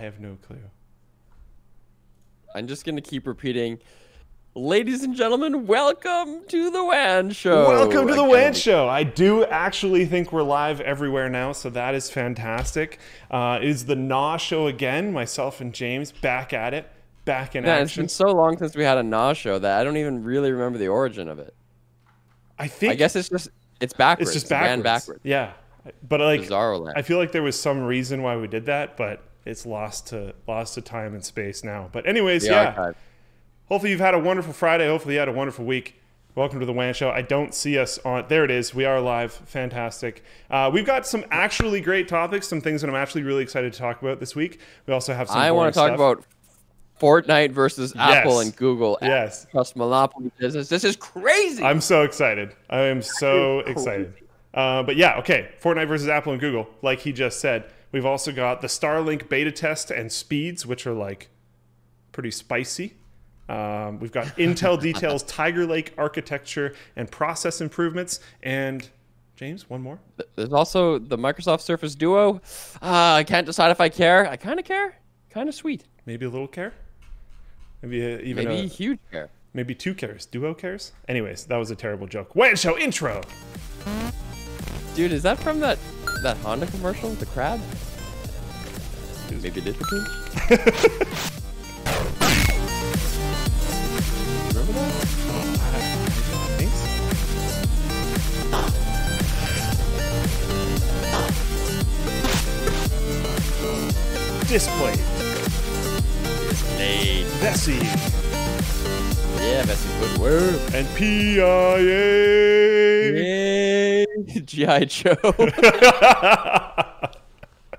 I have no clue. I'm just gonna keep repeating. Ladies and gentlemen, welcome to the WAN Show. Welcome to the. WAN Show. I do actually think we're live everywhere now, so that is fantastic. Uh, it is the Naw Show again. Myself and James back at it, back in Man, It's been so long since we had a Nas show that I don't even really remember the origin of it. I think I guess it's just it's backwards. it's just backwards. backwards. Yeah, but like Bizarro. I feel like there was some reason why we did that, but it's lost to lost to time and space now. But anyways, The yeah. archive. Hopefully you've had a wonderful Friday. Hopefully you had a wonderful week. Welcome to the WAN Show. I don't see us on. There it is. We are live. Fantastic. Uh, we've got some actually great topics, some things that I'm actually really excited to talk about this week. We also have some. I want to talk about Fortnite versus Apple Yes. and Google. Yes. Trust monopoly business. This is crazy. I'm so excited. I am so excited. Uh, but yeah, okay. Fortnite versus Apple and Google, like he just said. We've also got the Starlink beta test and speeds, which are like pretty spicy. Um, we've got Intel details Tiger Lake architecture and process improvements. And James, one more. There's also the Microsoft Surface Duo. Uh, I can't decide if I care. I kind of care. Kind of sweet. Maybe a little care. Maybe a, even Maybe a, huge care. maybe two cares. Duo cares. Anyways, that was a terrible joke. WAN show intro. Dude, is that from that that Honda commercial, with the crab? Maybe it is the pinch. Remember that? Thanks. Displate. Displate. Vessi. Yeah, that's a good word. And PIA. GI Joe.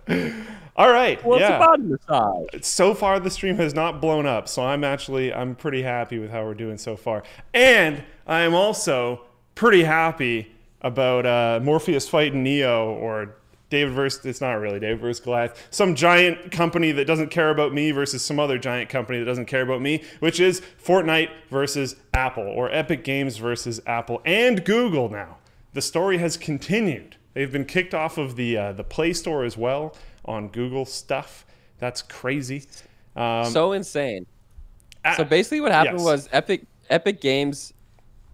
All right. What's yeah. about the side? so far the stream has not blown up so i'm actually i'm pretty happy with how we're doing so far and i am also pretty happy about uh, morpheus fighting neo or david versus it's not really david versus goliath some giant company that doesn't care about me versus some other giant company that doesn't care about me which is fortnite versus apple or epic games versus apple and google now the story has continued they've been kicked off of the uh, the play store as well on google stuff that's crazy um, so insane. a- So basically, what happened yes. was Epic Epic Games.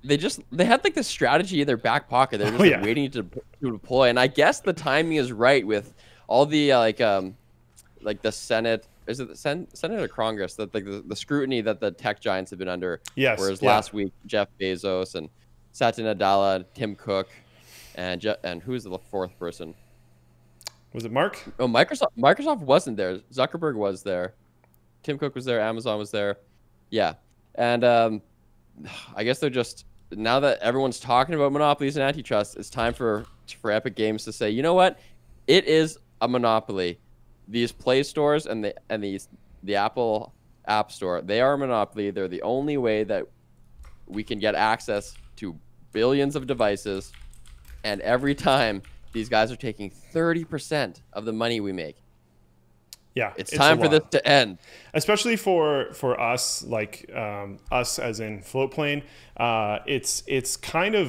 They just they had like this strategy in their back pocket. They're just Oh, like, yeah. waiting to, to deploy, and I guess the timing is right with all the uh, like um like the Senate. Is it the Sen- Senate or Congress that like the, the scrutiny that the tech giants have been under? Yes, Whereas yeah. last week Jeff Bezos and Satya Nadella, Tim Cook, and Je- and who's the fourth person? was it mark Oh, Microsoft. Microsoft wasn't there. Zuckerberg was there. Tim Cook was there. Amazon was there. Yeah, and um, I guess they're just now that everyone's talking about monopolies and antitrust, it's time for for Epic Games to say, you know what, it is a monopoly. These Play stores and the and these the Apple App Store, they are a monopoly. They're the only way that we can get access to billions of devices, and every time these guys are taking 30% of the money we make. Yeah It's, a time for this to end. especially for for us like um, us as in floatplane uh, it's it's kind of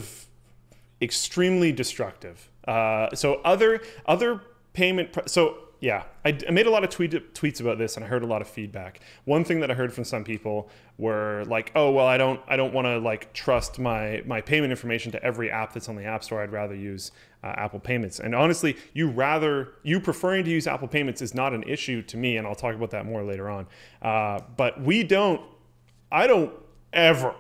extremely destructive. Uh, so other other payment pr- so yeah I, I made a lot of tweet, tweets about this and i heard a lot of feedback. One thing that i heard from some people were like oh well i don't i don't want to like trust my my payment information to every app that's on the app store i'd rather use uh, apple payments and honestly you rather you preferring to use apple payments is not an issue to me and i'll talk about that more later on uh, but we don't I don't ever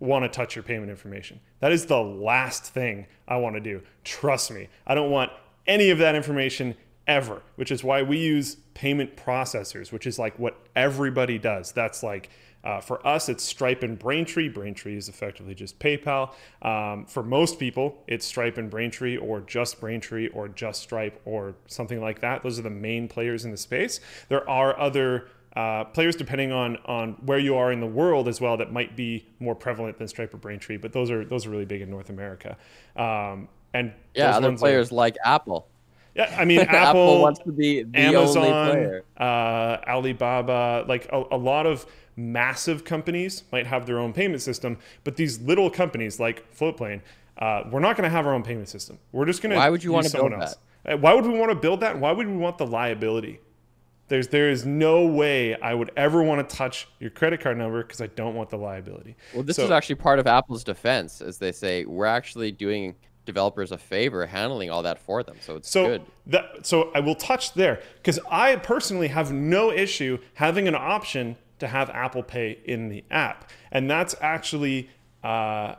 want to touch your payment information. That is the last thing I want to do. Trust me. I don't want any of that information ever, which is why we use payment processors, which is like what everybody does. That's like, uh, for us, it's Stripe and Braintree. Braintree is effectively just PayPal. Um, for most people, it's Stripe and Braintree, or just Braintree, or just Stripe, or something like that. Those are the main players in the space. There are other uh, players depending on on where you are in the world as well that might be more prevalent than Stripe or Braintree, but those are those are really big in North America. Um, and Yeah, other ones are- players like Apple. Yeah, I mean Apple, Apple, wants to be the only Amazon, player. uh, Alibaba, like a, a lot of massive companies might have their own payment system, but these little companies like Floatplane, uh, we're not going to have our own payment system. We're just going to. Why would you wanna build else. Uh, Why would we want to build that? Why would we want the liability There's there is no way I would ever want to touch your credit card number because I don't want the liability. Well, this So- is actually part of Apple's defense, as they say we're actually doing developers a favor handling all that for them. So it's So good. that so I will touch there because I personally have no issue having an option to have Apple Pay in the app, and that's actually uh,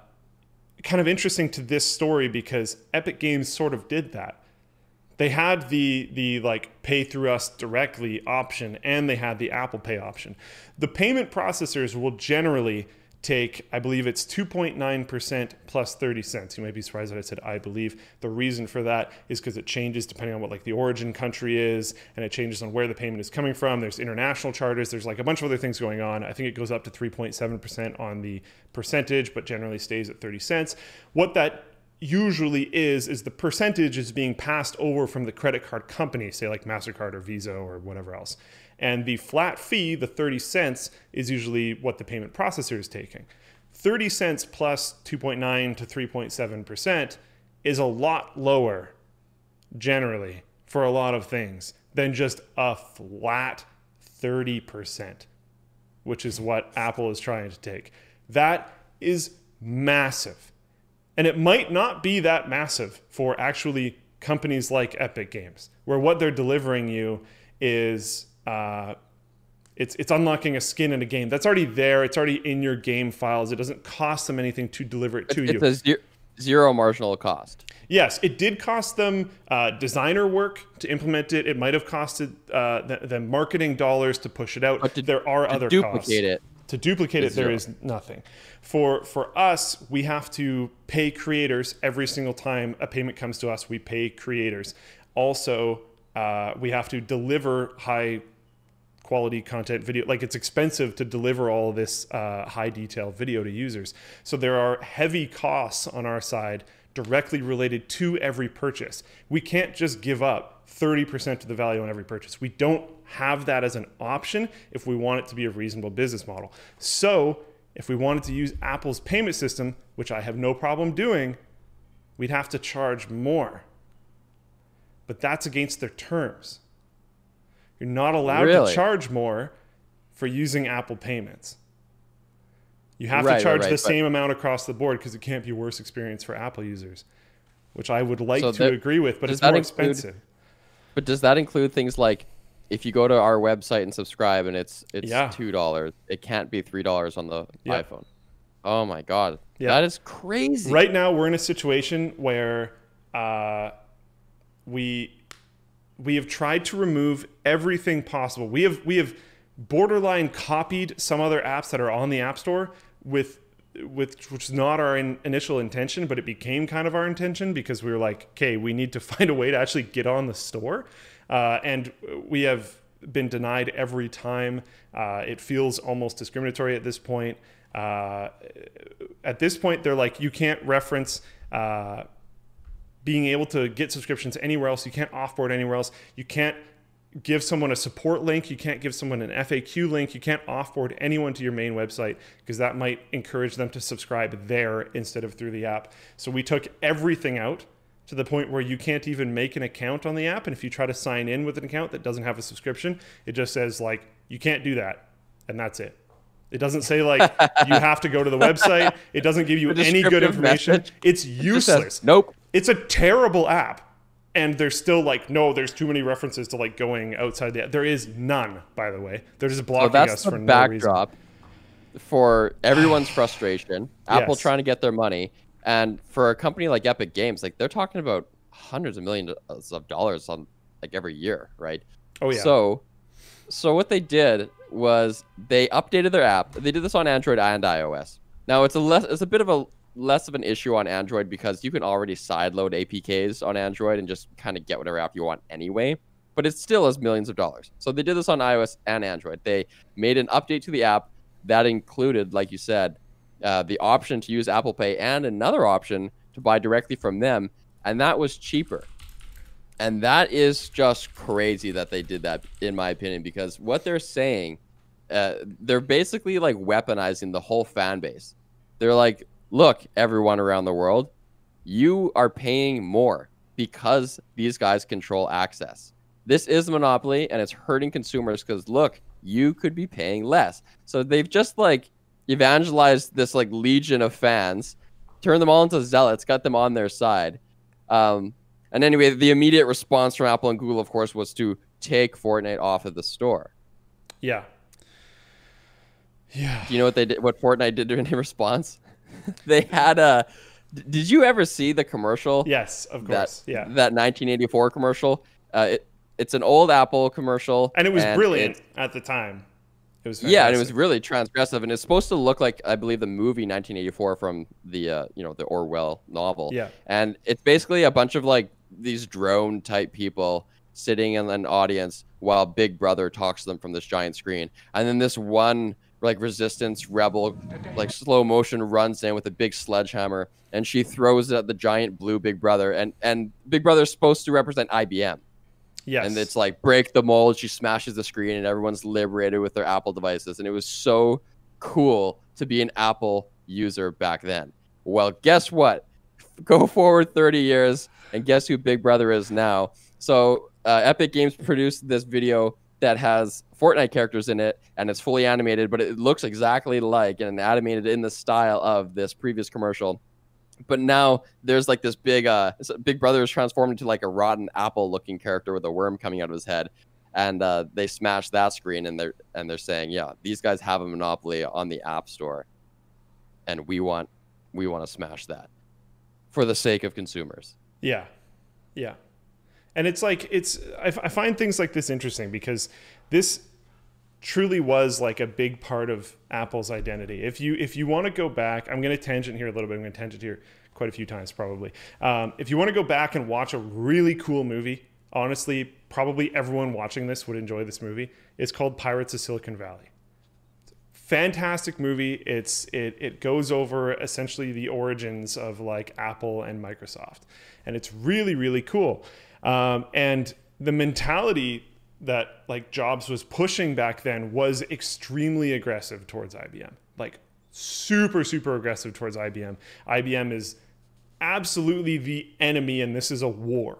kind of interesting to this story because Epic Games sort of did that. They had the the like pay through us directly option, and they had the Apple Pay option. The payment processors will generally take, I believe it's 2.9% plus 30 cents. You might be surprised that I said I believe. The reason for that is because it changes depending on what like the origin country is, and it changes on where the payment is coming from. There's international charters. There's like a bunch of other things going on. I think it goes up to 3.7% on the percentage, but generally stays at 30 cents. What that usually is is the percentage is being passed over from the credit card company, say like MasterCard or Visa or whatever else. And the flat fee, the 30 cents, is usually what the payment processor is taking. 30 cents plus 2.9 to 3.7% is a lot lower generally for a lot of things than just a flat 30%, which is what Apple is trying to take. That is massive. And it might not be that massive for actually companies like Epic Games, where what they're delivering you is uh, it's it's unlocking a skin in a game that's already there. It's already in your game files. It doesn't cost them anything to deliver it to you. It's a zero, zero marginal cost. Yes, it did cost them uh, designer work to implement it. It might have costed uh, the, the marketing dollars to push it out. But to- there are other duplicate costs. it, To duplicate it, there zero. is nothing. For for us, we have to pay creators every single time a payment comes to us. We pay creators. Also, uh, we have to deliver high quality content video like it's expensive to deliver all this uh, high detail video to users. So there are heavy costs on our side directly related to every purchase. We can't just give up 30% of the value on every purchase. We don't have that as an option if we want it to be a reasonable business model. So if we wanted to use apple's payment system which i have no problem doing we'd have to charge more. But that's against their terms you're not allowed Really? to charge more for using Apple payments. You have Right, to charge right, the same amount across the board because it can't be a worse experience for Apple users, which I would like So to that- agree with, but it's more include- expensive. But does that include things like if you go to our website and subscribe and it's it's Yeah. two dollars, it can't be three dollars on the Yeah. iPhone. Oh my god, Yeah. that is crazy. Right now, we're in a situation where uh, we we have tried to remove everything possible. We have we have borderline copied some other apps that are on the App Store with with which is not our in, initial intention, but it became kind of our intention because we were like, okay, we need to find a way to actually get on the store, uh, and we have been denied every time. Uh, it feels almost discriminatory at this point. Uh, at this point, they're like, you can't reference. Being able to get subscriptions anywhere else. You can't offboard anywhere else. You can't give someone a support link. You can't give someone an FAQ link. You can't offboard anyone to your main website because that might encourage them to subscribe there instead of through the app. So we took everything out to the point where you can't even make an account on the app. And if you try to sign in with an account that doesn't have a subscription, it just says like you can't do that, and that's it. It doesn't say like you have to go to the website. It doesn't give you any good information. message It's It useless. says, nope. It's a terrible app. And there's still like, no, there's too many references to like going outside the app. There is none, by the way. They're just blocking us the for no reason. backdrop for everyone's frustration. Apple Yes. trying to get their money, and for a company like Epic Games, like they're talking about hundreds of millions of dollars on like every year, right? Oh yeah. So, so what they did was they updated their app. They did this on Android and iOS. Now it's a less, it's a bit of a less of an issue on Android because you can already sideload APKs on Android and just kind of get whatever app you want anyway. But it still is millions of dollars. So they did this on iOS and Android. They made an update to the app that included, like you said, uh, the option to use Apple Pay and another option to buy directly from them, and that was cheaper. And that is just crazy that they did that, in my opinion, because what they're saying, uh, they're basically like weaponizing the whole fan base. They're like, look, everyone around the world, you are paying more because these guys control access. this is a monopoly and it's hurting consumers because look, you could be paying less. So they've just like evangelized this like legion of fans, turned them all into zealots, got them on their side. Um, and anyway, the immediate response from Apple and Google, of course, was to take Fortnite off of the store. Yeah. Yeah. Do you know what they did? What Fortnite did in response? they had a. Did you ever see the commercial? Yes, of course. That, yeah. That 1984 commercial. Uh, it, it's an old Apple commercial, and it was brilliant at the time. It was yeah, and it was really transgressive, and it's supposed to look like I believe the movie 1984 from the uh, you know the Orwell novel. Yeah, and it's basically a bunch of like these drone type people sitting in an audience while Big Brother talks to them from this giant screen, and then this one like resistance rebel like slow motion runs in with a big sledgehammer and she throws it at the giant blue big brother and and big brother's supposed to represent ibm Yes. And it's like break the mold. She smashes the screen, and everyone's liberated with their Apple devices. And it was so cool to be an Apple user back then. Well, guess what? Go forward 30 years, and guess who Big Brother is now? So, uh, Epic Games produced this video that has Fortnite characters in it, and it's fully animated, but it looks exactly like and animated in the style of this previous commercial. But now there's like this big uh big brother is transformed into like a rotten apple looking character with a worm coming out of his head and uh, they smash that screen and they're and they're saying yeah these guys have a monopoly on the app store and we want we want to smash that for the sake of consumers. Yeah. Yeah and it's like it's I, I find things like this interesting because this truly was like a big part of Apple's identity. If you if you want to go back, I'm going to tangent here a little bit. I'm going to tangent here quite a few times probably. Um, if you want to go back and watch a really cool movie, honestly, probably everyone watching this would enjoy this movie. It's called Pirates of Silicon Valley. Fantastic movie. It's it it goes over essentially the origins of like Apple and Microsoft, and it's really really cool. Um, and the mentality that like Jobs was pushing back then was extremely aggressive towards IBM. Like super super aggressive towards IBM. IBM is absolutely the enemy and this is a war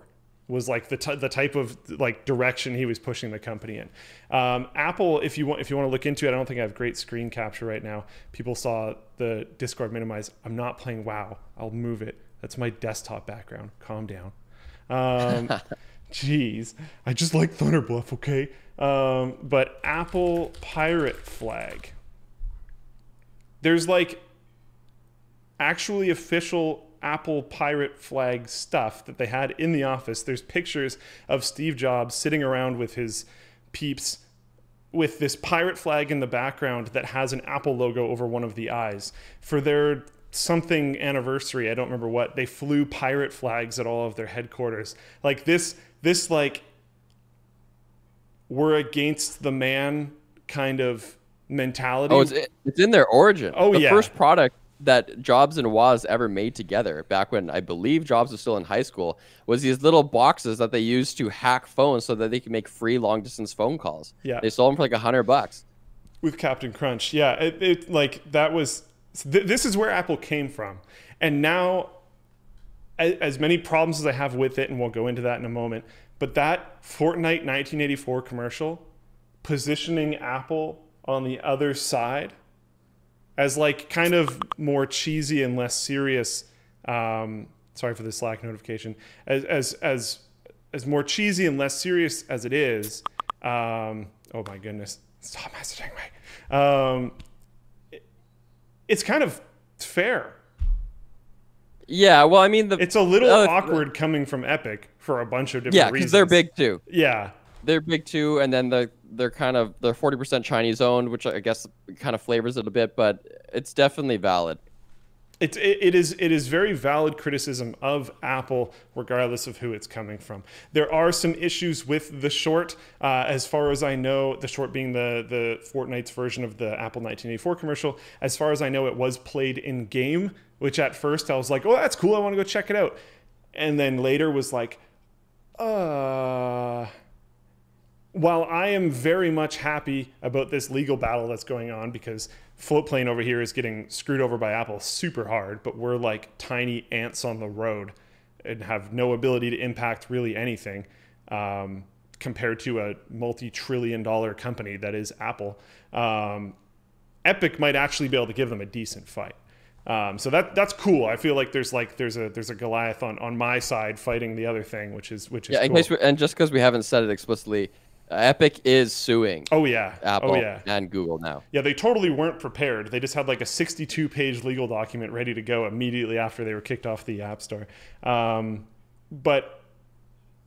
was like the, the type of like direction he was pushing the company in. Um, Apple, if you want, if you want to look into it, I don't think I have great screen capture right now. People saw the Discord minimize. I'm not playing WoW. I'll move it. That's my desktop background. Calm down. Um, Jeez, I just like Thunderbluff, okay? Um, but Apple Pirate Flag. There's like actually official Apple Pirate Flag stuff that they had in the office. There's pictures of Steve Jobs sitting around with his peeps with this pirate flag in the background that has an Apple logo over one of the eyes. For their something anniversary, I don't remember what, they flew pirate flags at all of their headquarters. Like this this like we're against the man kind of mentality. Oh, it's it's in their origin. Oh the yeah. first product that Jobs and Woz ever made together, back when I believe Jobs was still in high school, was these little boxes that they used to hack phones so that they could make free long distance phone calls. Yeah, they sold them for like a hundred bucks. With Captain Crunch, yeah, it, it like that was. Th- this is where Apple came from, and now as many problems as I have with it, and we'll go into that in a moment, but that Fortnite 1984 commercial positioning Apple on the other side as like kind of more cheesy and less serious. Um, sorry for the Slack notification. As as as as more cheesy and less serious as it is. Um, oh my goodness! Stop messaging me. Um, it's kind of fair yeah, well, I mean, the, it's a little uh, awkward coming from Epic for a bunch of different reasons. yeah, because they're big too. Yeah, they're big too, and then the they're kind of they're forty percent Chinese owned, which I guess kind of flavors it a bit, but it's definitely valid. It, it is it is very valid criticism of Apple, regardless of who it's coming from. There are some issues with the short, uh, as far as I know. The short being the the Fortnite's version of the Apple 1984 commercial. As far as I know, it was played in game which at first I was like, oh, that's cool. I want to go check it out. And then later was like, uh, while I am very much happy about this legal battle that's going on because Floatplane over here is getting screwed over by Apple super hard, but we're like tiny ants on the road and have no ability to impact really anything. Um, compared to a multi-trillion dollar company that is Apple, um, Epic might actually be able to give them a decent fight. Um, so that that's cool. I feel like there's like there's a there's a Goliath on, on my side fighting the other thing, which is which is Yeah, cool. and just because we haven't said it explicitly, Epic is suing oh yeah, Apple oh yeah, and Google now. yeah. They totally weren't prepared. They just had like a 62 page legal document ready to go immediately after they were kicked off the App Store. Um, but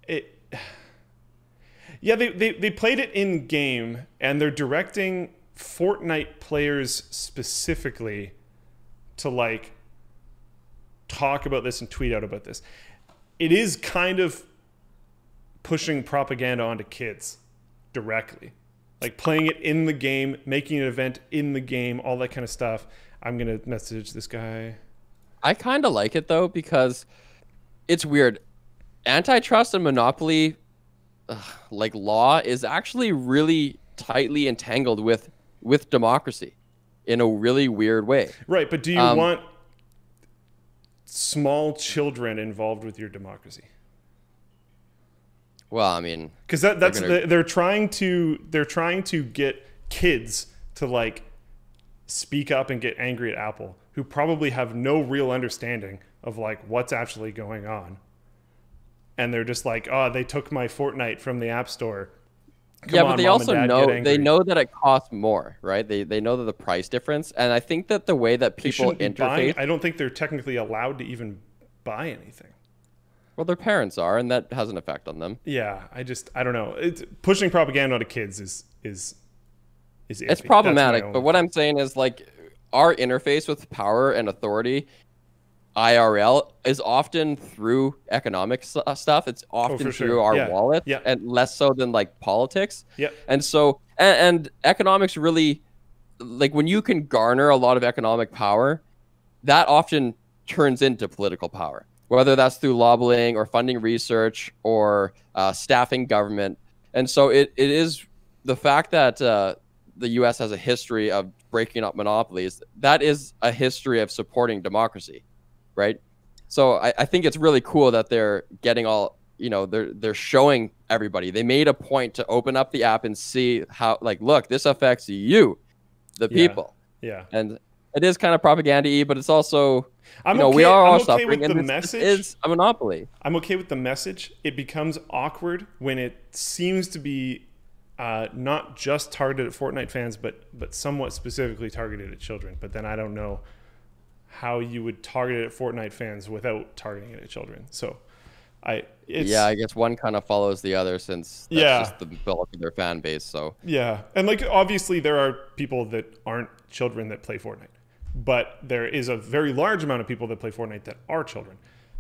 it, yeah, they, they they played it in game, and they're directing Fortnite players specifically to like talk about this and tweet out about this. It is kind of pushing propaganda onto kids directly. Like playing it in the game, making an event in the game, all that kind of stuff. I'm going to message this guy. I kind of like it though because it's weird. Antitrust and monopoly, ugh, like law, is actually really tightly entangled with with democracy in a really weird way. Right, but do you Um, want small children involved with your democracy? Well, I mean, because that, that's gonna- they're trying to they're trying to get kids to like speak up and get angry at Apple who probably have no real understanding of like what's actually going on, and they're just like, oh, they took my Fortnite from the App Store. Come yeah, on, but they also Dad, know they know that it costs more, right? They they know that the price difference, and I think that the way that people shouldn't buying. interface, I don't think they're technically allowed to even buy anything. Well, their parents are, and that has an effect on them. Yeah, I just I don't know. It's, pushing propaganda onto kids is is is It's iffy. problematic, but what I'm saying is like our interface with power and authority, IRL, is often through economic uh, stuff. It's often Oh, through sure. our Yeah. wallet, Yeah. and less so than like politics. Yep. And so, and, and economics really, like when you can garner a lot of economic power, that often turns into political power, whether that's through lobbying or funding research or uh, staffing government. And so it, it is the fact that uh, the U.S. has a history of breaking up monopolies. That is a history of supporting democracy, right? So I, I think it's really cool that they're getting all you know they're they're showing everybody. They made a point to open up the app and see how like look this affects you, the Yeah. people, yeah. and it is kind of propaganda-y, but it's also I'm you know okay, we are I'm all okay suffering, with the message. is a monopoly. I'm okay with the message. It becomes awkward when it seems to be uh, not just targeted at Fortnite fans, but but somewhat specifically targeted at children. But then I don't know how you would target it at Fortnite fans without targeting it at children. So I it's, yeah, I guess one kind of follows the other since that's Yeah. just the bulk of their fan base. So Yeah, and like obviously there are people that aren't children that play Fortnite, but there is a very large amount of people that play Fortnite that are children.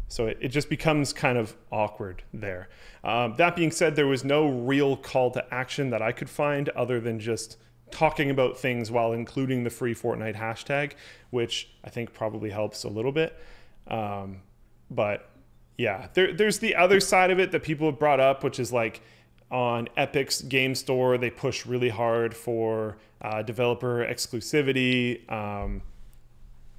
So it, it just becomes kind of awkward there. Um, that being said, there was no real call to action that I could find other than just talking about things while including the free Fortnite hashtag, which I think probably helps a little bit. Um, but yeah, there, there's the other side of it that people have brought up, which is like on Epic's game store, they push really hard for uh, developer exclusivity. Um,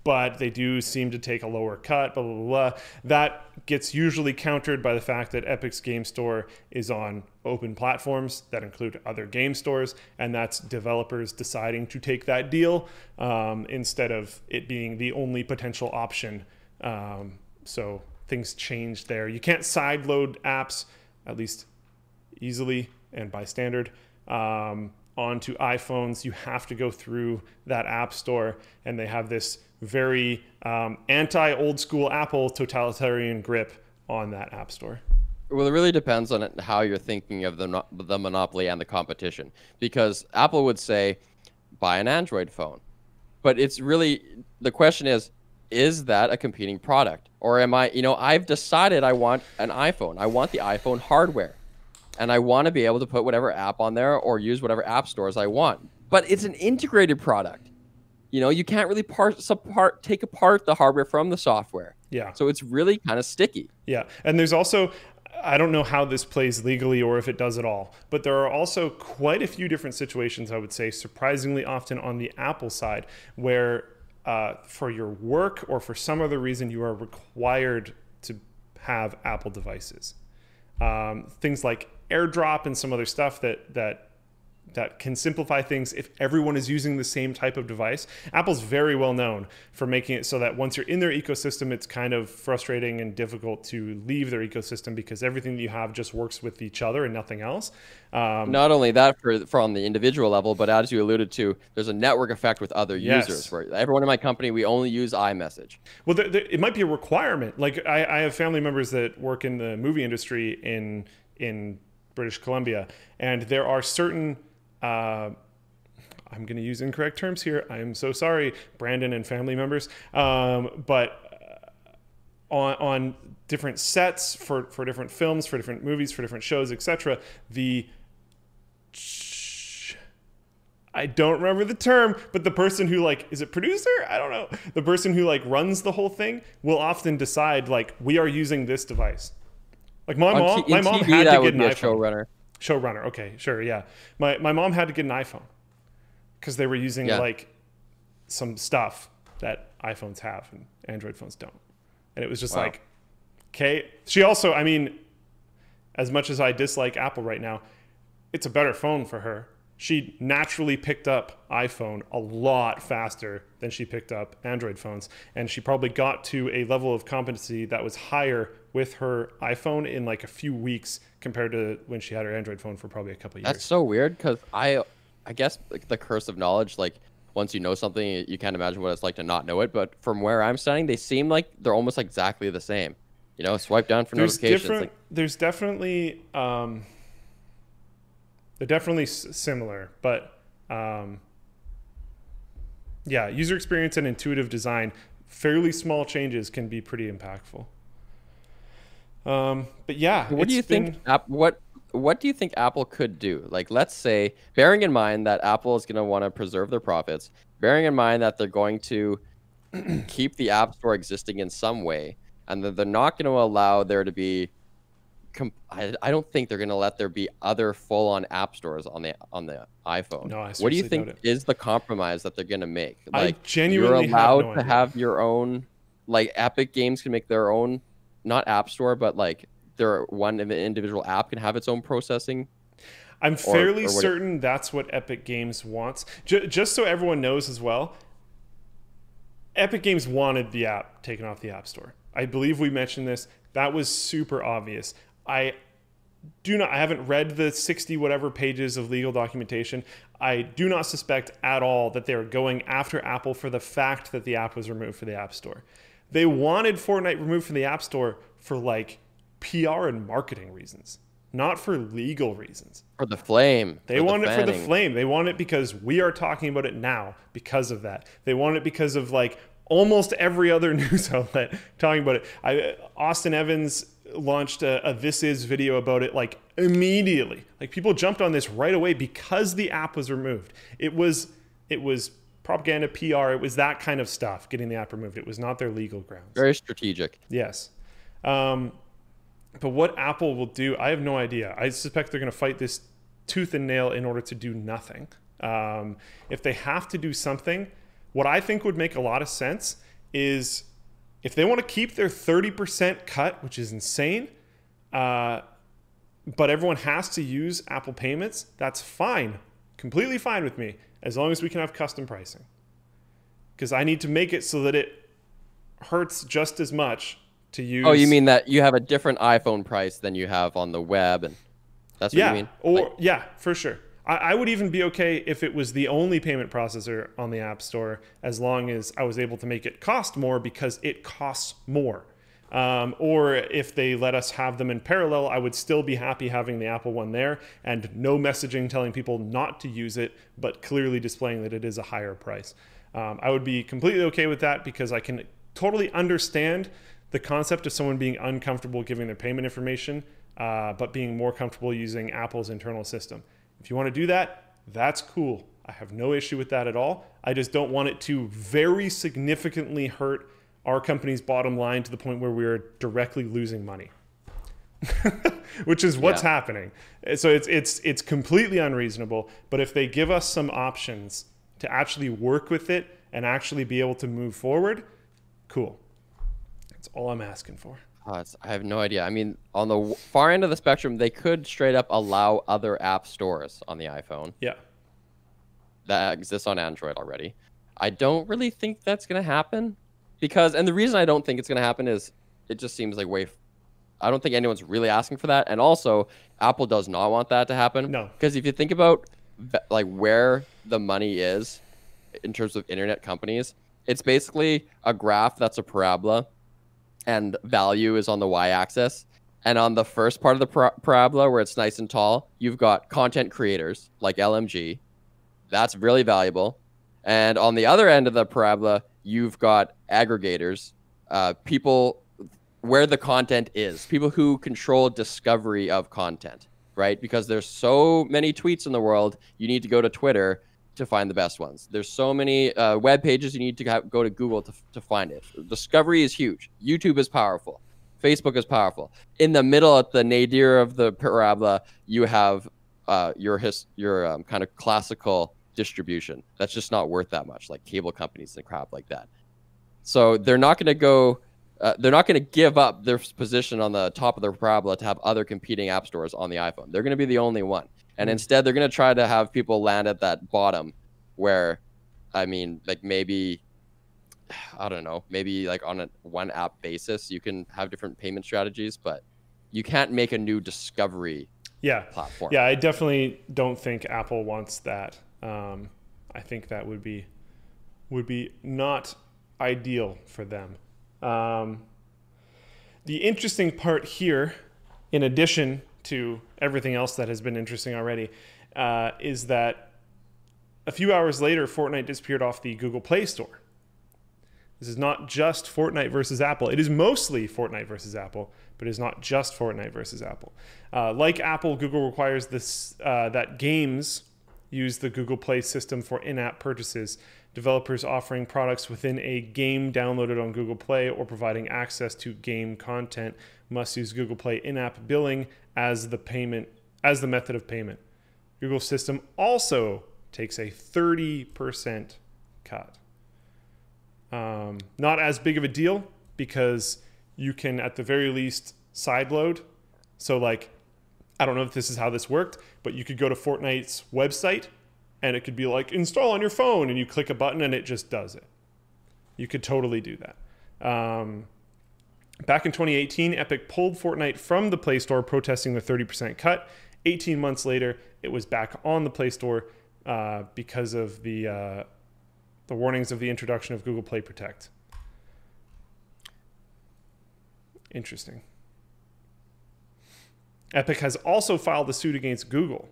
but they do seem to take a lower cut, blah, blah, blah, blah. That gets usually countered by the fact that Epic's game store is on open platforms that include other game stores, and that's developers deciding to take that deal um, instead of it being the only potential option. Um, so things change there. You can't sideload apps, at least easily and by standard um, onto iPhones. You have to go through that app store, and they have this very um, anti old school Apple totalitarian grip on that app store. Well, it really depends on how you're thinking of the the monopoly and the competition. Because Apple would say, buy an Android phone, but it's really the question is, is that a competing product, or am I? You know, I've decided I want an iPhone. I want the iPhone hardware, and I want to be able to put whatever app on there or use whatever app stores I want. But it's an integrated product. You know, you can't really part, apart, take apart the hardware from the software. Yeah. So it's really kind of sticky. Yeah, and there's also I don't know how this plays legally or if it does at all, but there are also quite a few different situations I would say surprisingly often on the Apple side where uh, for your work or for some other reason you are required to have Apple devices. Um, things like AirDrop and some other stuff that that that can simplify things if everyone is using the same type of device. Apple's very well known for making it so that once you're in their ecosystem, it's kind of frustrating and difficult to leave their ecosystem because everything that you have just works with each other and nothing else. Um, Not only that for, on the individual level, but as you alluded to, there's a network effect with other yes. users. Where everyone in my company, we only use iMessage. Well, there, there, it might be a requirement. Like I, I have family members that work in the movie industry in in British Columbia, and there are certain uh, I'm going to use incorrect terms here. I am so sorry, Brandon and family members. Um, but uh, on, on different sets for, for different films, for different movies, for different shows, etc., the I don't remember the term, but the person who like is it producer? I don't know. The person who like runs the whole thing will often decide like we are using this device. Like my mom, my mom TV, had to get an iPhone. Showrunner showrunner. Okay, sure, yeah. My my mom had to get an iPhone because they were using yeah. like some stuff that iPhones have and Android phones don't, and it was just wow. like, okay. She also, I mean, as much as I dislike Apple right now, it's a better phone for her. She naturally picked up iPhone a lot faster than she picked up Android phones. And she probably got to a level of competency that was higher with her iPhone in like a few weeks compared to when she had her Android phone for probably a couple years. That's so weird because I, I guess like the curse of knowledge, like once you know something, you can't imagine what it's like to not know it. But from where I'm standing, they seem like they're almost exactly the same. You know, swipe down for there's notifications. Different, like, there's definitely, um, they're definitely s- similar, but um, yeah, user experience and intuitive design, fairly small changes can be pretty impactful. Um, but yeah, what do you been... think? what what do you think Apple could do? Like, let's say, bearing in mind that Apple is going to want to preserve their profits, bearing in mind that they're going to keep the App Store existing in some way, and that they're not going to allow there to be. Comp- I, I don't think they're going to let there be other full-on app stores on the on the iPhone. No, I what do you think is the compromise that they're going to make? Like, I genuinely you're allowed have no to have your own. Like Epic Games can make their own not app store, but like their one individual app can have its own processing. I'm fairly or, or certain it, that's what Epic Games wants. J- just so everyone knows as well, Epic Games wanted the app taken off the App Store. I believe we mentioned this. That was super obvious. I do not I haven't read the 60 whatever pages of legal documentation. I do not suspect at all that they're going after Apple for the fact that the app was removed from the App Store. They wanted Fortnite removed from the App Store for like PR and marketing reasons, not for legal reasons. For the flame. They want the it for the flame. They want it because we are talking about it now because of that. They want it because of like almost every other news outlet talking about it. I, Austin Evans launched a, a, this is video about it like immediately like people jumped on this right away because the app was removed it was it was propaganda, PR. It was that kind of stuff, getting the app removed. It was not their legal grounds. Very strategic. Yes. Um, but what Apple will do, I have no idea. I suspect they're going to fight this tooth and nail in order to do nothing. Um, if they have to do something, what I think would make a lot of sense is if they want to keep their 30% cut, which is insane, uh, but everyone has to use Apple payments, that's fine. Completely fine with me as long as we can have custom pricing. Because I need to make it so that it hurts just as much to use. Oh, you mean that you have a different iPhone price than you have on the web, and that's what yeah, you mean? Or like... yeah, for sure. I, I would even be okay if it was the only payment processor on the App Store, as long as I was able to make it cost more because it costs more. Um, or if they let us have them in parallel, I would still be happy having the Apple one there and no messaging telling people not to use it, but clearly displaying that it is a higher price. Um, I would be completely okay with that because I can totally understand the concept of someone being uncomfortable giving their payment information, uh, but being more comfortable using Apple's internal system. If you want to do that, that's cool. I have no issue with that at all. I just don't want it to very significantly hurt our company's bottom line to the point where we're directly losing money. Which is what's yeah. happening. Uh, so it's it's it's completely unreasonable, but if they give us some options to actually work with it and actually be able to move forward, cool. That's all I'm asking for. I have no idea. I mean, on the far end of the spectrum, they could straight up allow other app stores on the iPhone Yeah. that exists on Android already. I don't really think that's going to happen because, and the reason I don't think it's going to happen is it just seems like way. I don't think anyone's really asking for that, and also Apple does not want that to happen. No. because if you think about like where the money is in terms of internet companies, it's basically a graph that's a parabola, and value is on the y-axis. And on the first part of the par- parabola, where it's nice and tall, you've got content creators like LMG, that's really valuable. And on the other end of the parabola, you've got aggregators, uh, people where the content is, people who control discovery of content, right? Because there's so many tweets in the world, you need to go to Twitter to find the best ones. There's so many uh, web pages, you need to go to Google to, to find it. Discovery is huge. YouTube is powerful. Facebook is powerful. In the middle, at the nadir of the parabola, you have uh, your his your um, kind of classical distribution. That's just not worth that much, like cable companies and crap like that. So they're not going to go. Uh, they're not going to give up their position on the top of the parabola to have other competing app stores on the iPhone. They're going to be the only one, and instead they're going to try to have people land at that bottom, where, I mean, like maybe I don't know, maybe like on a one app basis, you can have different payment strategies, but you can't make a new discovery Yeah. platform. Yeah, I definitely don't think Apple wants that. Um, I think that would be would be not ideal for them. Um, the interesting part here, in addition to everything else that has been interesting already, uh, is that a few hours later, Fortnite disappeared off the Google Play Store. This is not just Fortnite versus Apple. It is mostly Fortnite versus Apple, but it is not just Fortnite versus Apple. Uh, like Apple, Google requires this uh, that games use the Google Play system for in-app purchases. Developers offering products within a game downloaded on Google Play or providing access to game content must use Google Play in-app billing as the payment as the method of payment. Google system also takes a 30% cut. Um, not as big of a deal because you can, at the very least, sideload. So, like, I don't know if this is how this worked, but you could go to Fortnite's website and it could be like install on your phone, and you click a button and it just does it. You could totally do that. Um, back in 2018, Epic pulled Fortnite from the Play Store, protesting the 30% cut. 18 months later, it was back on the Play Store uh, because of the uh, the warnings of the introduction of Google Play Protect. Interesting. Epic has also filed a suit against Google.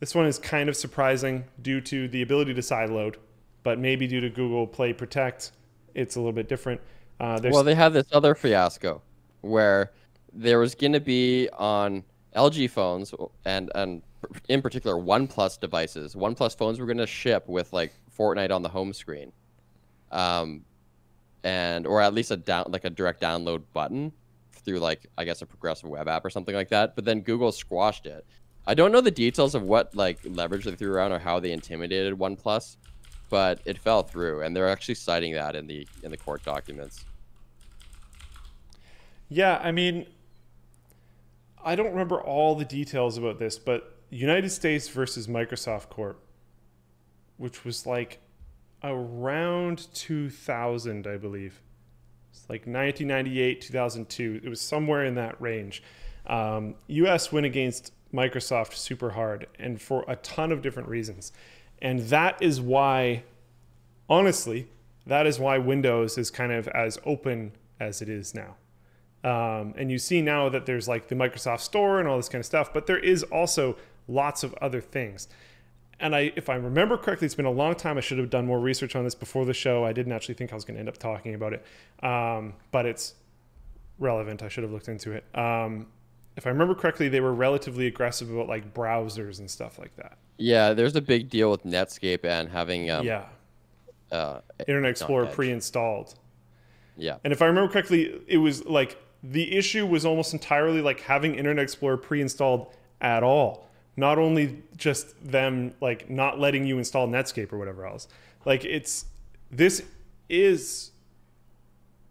This one is kind of surprising due to the ability to sideload, but maybe due to Google Play Protect, it's a little bit different. Uh, Well, they had this other fiasco where there was going to be on LG phones and and in particular OnePlus devices. OnePlus phones were going to ship with like Fortnite on the home screen, um, and or at least a down like a direct download button through like I guess a progressive web app or something like that. But then Google squashed it. I don't know the details of what like leverage they threw around or how they intimidated OnePlus, but it fell through, and they're actually citing that in the in the court documents. Yeah, I mean, I don't remember all the details about this, but United States versus Microsoft Corp, which was like around 2000, I believe. It's like 1998, 2002. It was somewhere in that range. Um, US went against Microsoft super hard and for a ton of different reasons. And that is why, honestly, that is why Windows is kind of as open as it is now. Um, and you see now that there's like the Microsoft Store and all this kind of stuff, but there is also lots of other things. And I, if I remember correctly, it's been a long time. I should have done more research on this before the show. I didn't actually think I was going to end up talking about it, um, but it's relevant. I should have looked into it. Um, if I remember correctly, they were relatively aggressive about like browsers and stuff like that. Yeah, there's a big deal with Netscape and having um, yeah, uh, Internet Explorer pre-installed. yeah, And if I remember correctly, it was like the issue was almost entirely like having Internet Explorer pre-installed at all. Not only just them like not letting you install Netscape or whatever else. Like it's this is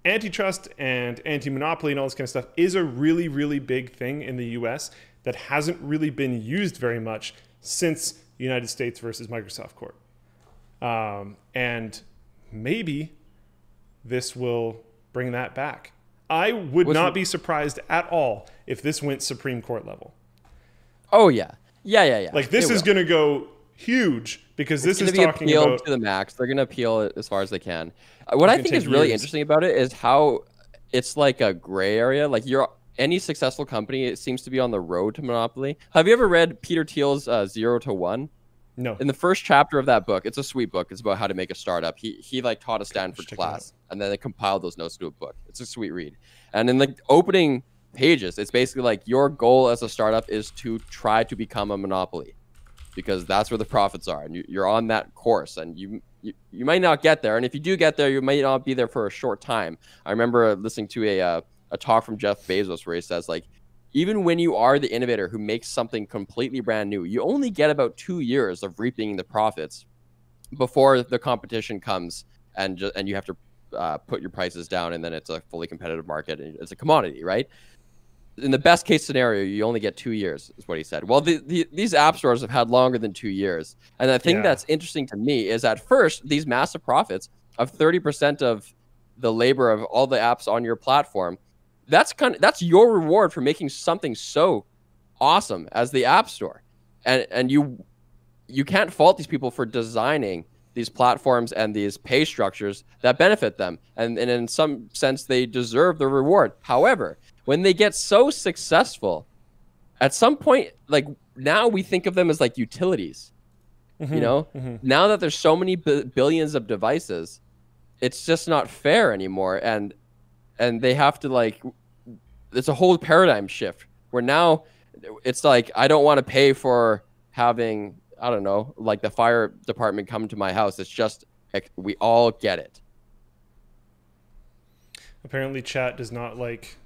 antitrust and anti-monopoly and all this kind of stuff is a really, really big thing in the U.S. that hasn't really been used very much since United States versus Microsoft Corp. Um, and maybe this will bring that back. I would not be surprised at all if this went Supreme Court level. Oh yeah, yeah, yeah, yeah. Like this It is going to go huge because this is be talking appealed about to the max. They're gonna appeal it as far as they can. Uh, What I think is really years. interesting about it is how it's like a gray area. Like you're any successful company, it seems to be on the road to monopoly. Have you ever read Peter Thiel's uh, Zero to One? No. In the first chapter of that book, it's a sweet book. It's about how to make a startup. He he like taught a Stanford check it out. class, and then they compiled those notes to a book. It's a sweet read. And in the opening pages, it's basically like your goal as a startup is to try to become a monopoly, because that's where the profits are, and you, you're on that course. And you, you you might not get there, and if you do get there, you might not be there for a short time. I remember listening to a uh, a talk from Jeff Bezos where he says like even when you are the innovator who makes something completely brand new, you only get about two years of reaping the profits before the competition comes and and you have to uh, put your prices down, and then it's a fully competitive market and it's a commodity, right? In the best case scenario, you only get two years, is what he said. Well, the, the, these app stores have had longer than two years, and the thing Yeah. that's interesting to me is at first these massive profits of thirty percent of the labor of all the apps on your platform that's kind of that's your reward for making something so awesome as the app store. And and you you can't fault these people for designing these platforms and these pay structures that benefit them. And, and in some sense they deserve the reward. However when they get so successful at some point like now we think of them as like utilities Mhm, you know? Mhm. now that there's so many b- billions of devices it's just not fair anymore. And and they have to like it's a whole paradigm shift where now it's like i don't want to pay for having i don't know like the fire department come to my house. It's just we all get it. Apparently, chat does not like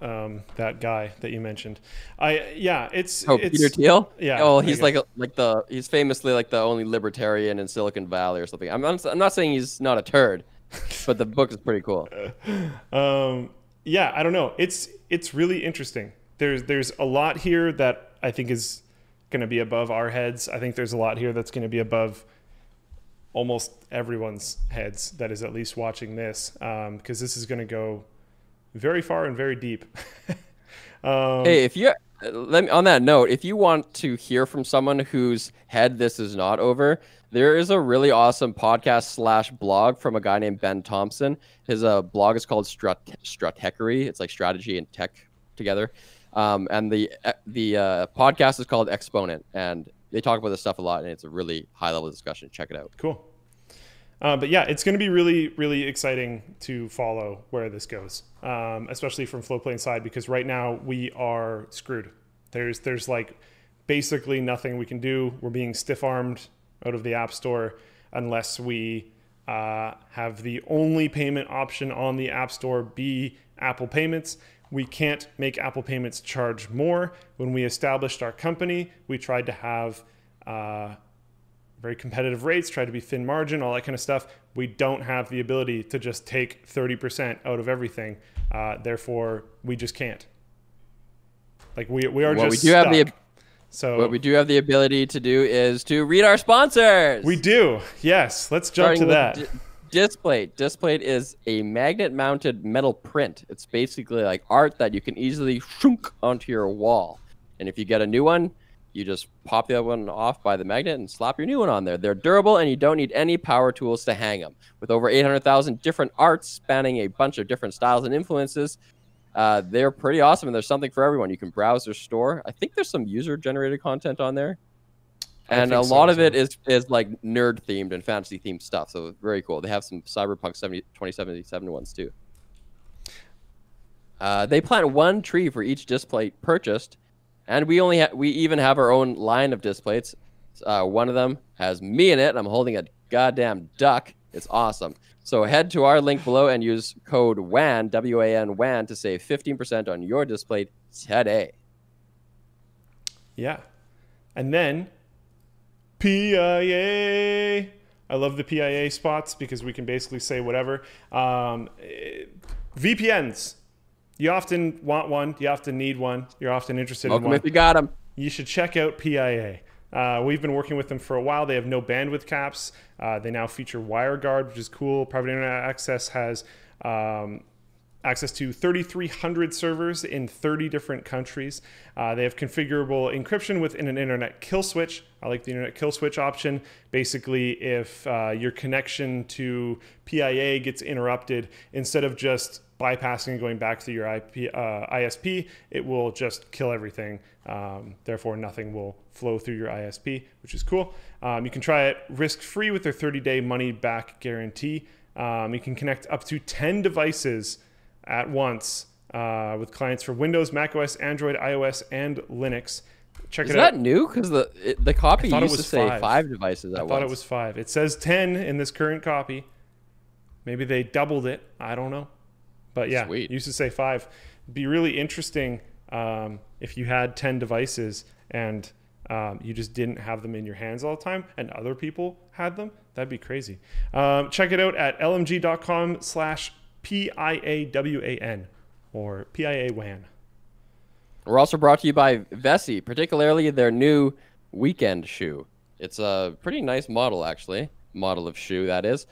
um, that guy that you mentioned. I yeah, it's oh it's peter thiel? Yeah, oh he's like like the he's famously like the only libertarian in silicon valley or something. I'm not, I'm not saying he's not a turd but the book is pretty cool. Um, yeah, I don't know. It's it's really interesting. There's there's a lot here that I think is going to be above our heads. I think there's a lot here that's going to be above almost everyone's heads that is at least watching this because this is going to go very far and very deep. um, Hey, if you let me on that note, if you want to hear from someone whose head this is not over, there is a really awesome podcast slash blog from a guy named Ben Thompson. His uh, blog is called Strat Stratechery. It's like strategy and tech together. Um, and the uh, the uh, podcast is called Exponent, and they talk about this stuff a lot, and it's a really high level discussion. Check it out. Cool. Uh, but yeah, it's going to be really, really exciting to follow where this goes, um, especially from Floatplane side, because right now we are screwed. There's, there's like basically nothing we can do. We're being stiff armed out of the App Store unless we uh, have the only payment option on the App Store be Apple Payments. We can't make Apple Payments charge more. When we established our company, we tried to have uh, very competitive rates, try to be thin margin, all that kind of stuff. We don't have the ability to just take 30% out of everything. Uh, therefore, we just can't. Like we, we are What just we do have the- stuck. so What we do have the ability to do is to read our sponsors. we do. Yes, let's jump Starting to that. Di- Displate. Displate is a magnet-mounted metal print. It's basically like art that you can easily shunk onto your wall. And if you get a new one, you just pop the other one off by the magnet and slap your new one on there. They're durable and you don't need any power tools to hang them. With over 800,000 different arts spanning a bunch of different styles and influences, uh, they're pretty awesome and there's something for everyone. You can browse their store. I think there's some user-generated content on there and a think so lot of it is is like nerd themed and fantasy themed stuff. So very cool. They have some Cyberpunk 70, 2077 ones too. Uh, they plant one tree for each Displate purchased, and we only we even have our own line of Displates. Uh, one of them has me in it. and I'm holding a goddamn duck. It's awesome. So head to our link below and use code WAN W A N WAN to save 15% on your Displate today. Yeah. And then PIA I love the PIA spots because we can basically say whatever. Um, eh, VPNs. You often want one. You often need one. You're often interested Welcome in one. if you got them. You should check out PIA. Uh, we've been working with them for a while. They have no bandwidth caps. Uh, they now feature WireGuard, which is cool. Private Internet Access has um, access to 3,300 servers in 30 different countries. Uh, they have configurable encryption within an internet kill switch. I like the internet kill switch option. Basically, if uh, your connection to PIA gets interrupted, instead of just bypassing and going back to your IP, uh, ISP, it will just kill everything. Um, therefore, nothing will flow through your ISP, which is cool. Um, you can try it risk free with their 30 day money back guarantee. Um, you can connect up to 10 devices at once uh, with clients for Windows, macOS, Android, iOS, and Linux. Check Is it out. Is that new? Because the it, the copy used to say five. five, devices at I once. thought it was five. It says 10 in this current copy. Maybe they doubled it. I don't know. But yeah, Sweet. used to say five. Be really interesting um, if you had 10 devices and um, you just didn't have them in your hands all the time and other people had them. That'd be crazy. Um, check it out at lmg.com slash P-I-A-W-A-N or P-I-A-WAN. We're also brought to you by Vessi, particularly their new weekend shoe. It's a pretty nice model, actually. Model of shoe, that is.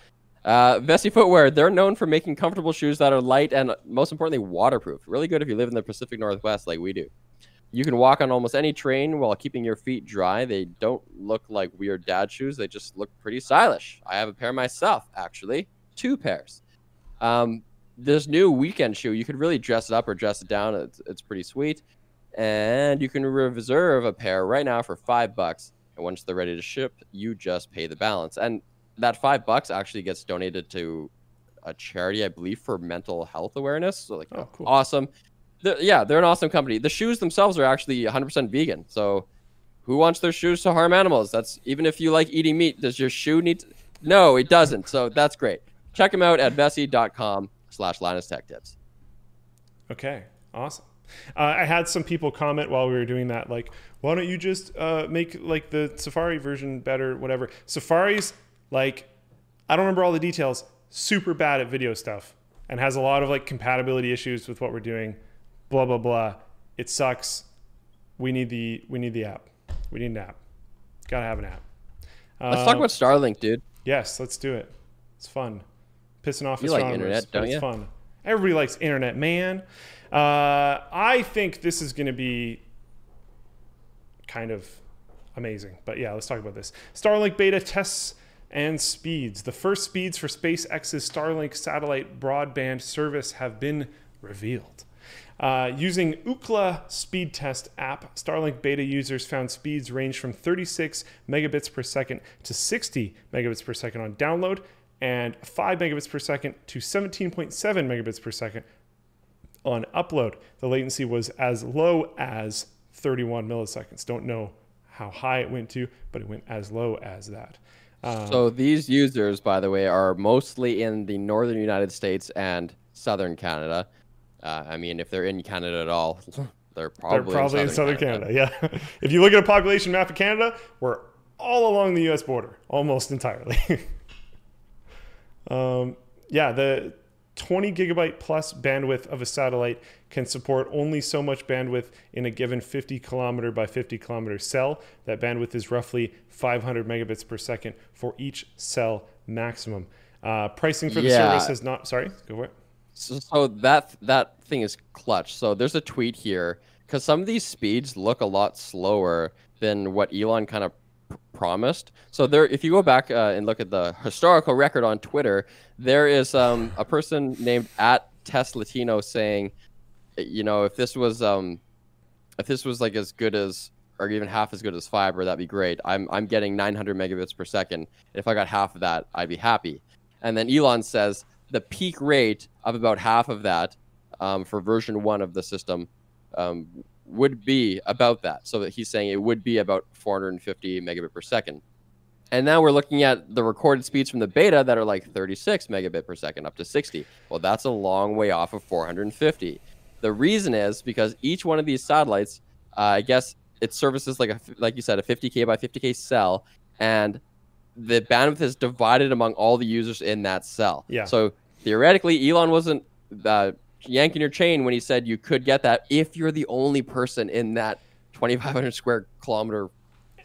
Uh, Footwear, they're known for making comfortable shoes that are light and, most importantly, waterproof. Really good if you live in the Pacific Northwest like we do. You can walk on almost any train while keeping your feet dry. They don't look like weird dad shoes, they just look pretty stylish. I have a pair myself, actually. Two pairs. Um, this new weekend shoe, you could really dress it up or dress it down. It's, it's pretty sweet and you can reserve a pair right now for five bucks. And once they're ready to ship, you just pay the balance. And that five bucks actually gets donated to a charity, I believe, for mental health awareness. So like, Oh, cool. awesome. They're- yeah, they're an awesome company. The shoes themselves are actually 100% vegan. So who wants their shoes to harm animals? That's even if you like eating meat. Does your shoe need? To... No, it doesn't. So that's great. Check them out at vessi.com slash Linus Tech Tips. Okay, awesome. Uh, I had some people comment while we were doing that, like, why don't you just uh, make like the Safari version better, whatever. Safari's like, I don't remember all the details. Super bad at video stuff and has a lot of like compatibility issues with what we're doing. Blah blah blah. It sucks. We need the we need the app. We need an app. Gotta have an app. Let's Um, talk about Starlink, dude. Yes, let's do it. It's fun. Pissing off You like astronomers, internet, don't it's you? fun. Everybody likes internet, man. Uh, I think this is going to be kind of amazing. But yeah, let's talk about this. Starlink beta tests and speeds. The first speeds for SpaceX's Starlink satellite broadband service have been revealed. Uh, using Ookla speed test app, Starlink beta users found speeds range from 36 megabits per second to 60 megabits per second on download and 5 megabits per second to 17.7 megabits per second on upload. The latency was as low as 31 milliseconds. Don't know how high it went to, but it went as low as that. Um, So these users, by the way, are mostly in the northern United States and southern Canada. Uh, I mean, if they're in Canada at all, they're They're probably, probably in southern Canada. Yeah. if you look at a population map of Canada, we're all along the U.S. border, almost entirely. um, yeah, the 20 gigabyte plus bandwidth of a satellite can support only so much bandwidth in a given 50 kilometer by 50 kilometer cell. That bandwidth is roughly 500 megabits per second for each cell maximum. Uh, pricing for the Yeah. service has not. Sorry, go for it. So, so that that thing is clutch. So there's a tweet here because some of these speeds look a lot slower than what Elon kind of promised. So there, if you go back uh, and look at the historical record on Twitter, there is um, a person named at Test Latino saying, you know, if this was um, if this was like as good as or even half as good as fiber, that'd be great. I'm I'm getting 900 megabits per second. If I got half of that, I'd be happy. And then Elon says the peak rate of about half of that um, for version one of the system um, would be about that. So that he's saying it would be about 450 megabit per second. And now we're looking at the recorded speeds from the beta that are like 36 megabit per second up to 60. Well, that's a long way off of 450. The reason is because each one of these satellites, uh, I guess it services like a like you said a 50k by 50k cell, and the bandwidth is divided among all the users in that cell. Yeah. So theoretically, Elon wasn't uh, yanking your chain when he said you could get that if you're the only person in that 2,500 square kilometer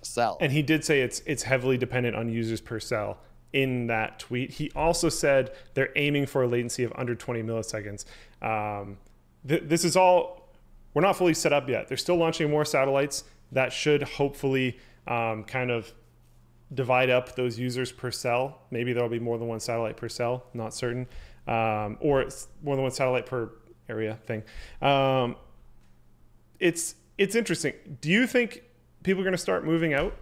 cell. And he did say it's it's heavily dependent on users per cell in that tweet. He also said they're aiming for a latency of under 20 milliseconds. Um, th- this is all we're not fully set up yet. They're still launching more satellites that should hopefully um, kind of divide up those users per cell. Maybe there'll be more than one satellite per cell, not certain, um, or it's more than one satellite per area thing. Um, it's it's interesting. Do you think people are going to start moving out?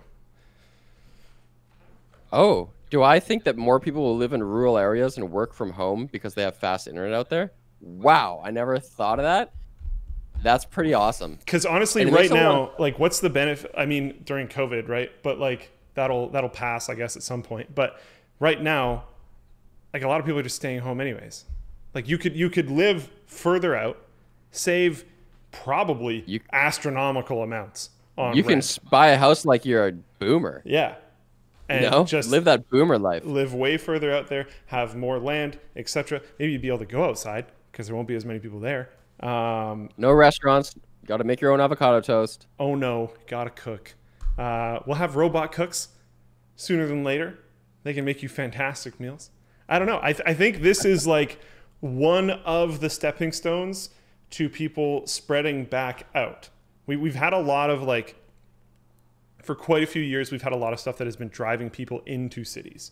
oh, do I think that more people will live in rural areas and work from home because they have fast internet out there? Wow, I never thought of that. That's pretty awesome. Because honestly, right makes now, like, what's the benefit? I mean, during COVID, right? But like that'll that'll pass, I guess, at some point. But right now, like a lot of people are just staying home anyways. Like you could you could live further out, save probably You- astronomical amounts on You can rent. s- buy a house like you're a boomer. yeah, and know, just live that boomer life. live way further out there, have more land, etc. Maybe you'd be able to go outside because there won't be as many people there. Um, No restaurants. Got to make your own avocado toast. oh no, gotta cook. Uh, we'll have robot cooks sooner than later. They can make you fantastic meals. I don't know. I, th- I think this is like one of the stepping stones to people spreading back out. We, we've had a lot of like, for quite a few years, we've had a lot of stuff that has been driving people into cities.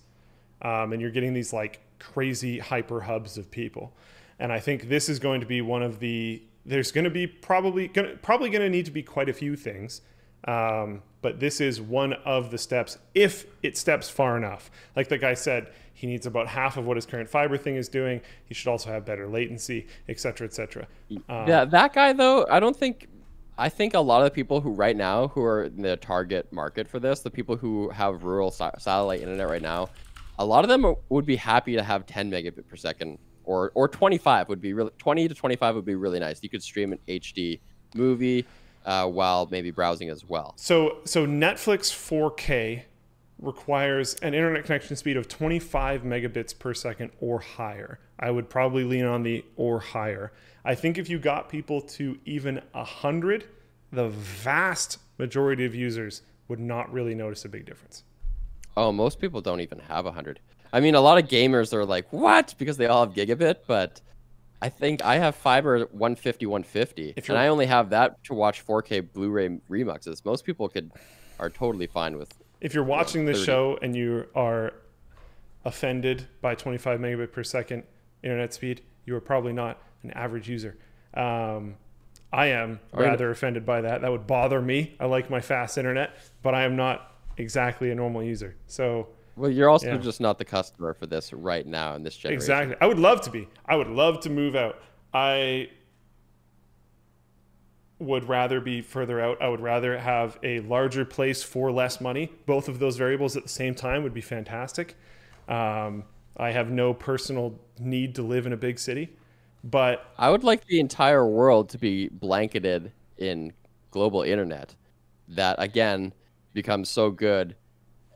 Um, and you're getting these like crazy hyper hubs of people. And I think this is going to be one of the. There's going to be probably gonna, probably going to need to be quite a few things, um, but this is one of the steps if it steps far enough. Like the guy said, he needs about half of what his current fiber thing is doing. He should also have better latency, et cetera, et cetera. Um, yeah, that guy though, I don't think. I think a lot of the people who right now who are in the target market for this, the people who have rural sa- satellite internet right now, a lot of them are- would be happy to have 10 megabit per second or or 25 would be really 20 to 25 would be really nice. You could stream an HD movie uh, while maybe browsing as well. So so Netflix 4K requires an internet connection speed of 25 megabits per second or higher. I would probably lean on the or higher. I think if you got people to even 100, the vast majority of users would not really notice a big difference. Oh, most people don't even have 100. I mean, a lot of gamers are like, "What?" because they all have gigabit, but I think I have fiber 150 150 If and I only have that to watch 4K Blu-ray remuxes. Most people could are totally fine with If you're watching this 30. show and you are offended by 25 megabit per second internet speed, you are probably not an average user. Um, I am rather offended by that. That would bother me. I like my fast internet, but I am not exactly a normal user. So Well, you're also Yeah. just not the customer for this right now in this generation. exactly, I would love to be. I would love to move out. I would rather be further out. I would rather have a larger place for less money. Both of those variables at the same time would be fantastic. Um, I have no personal need to live in a big city, but I would like the entire world to be blanketed in global internet that again becomes so good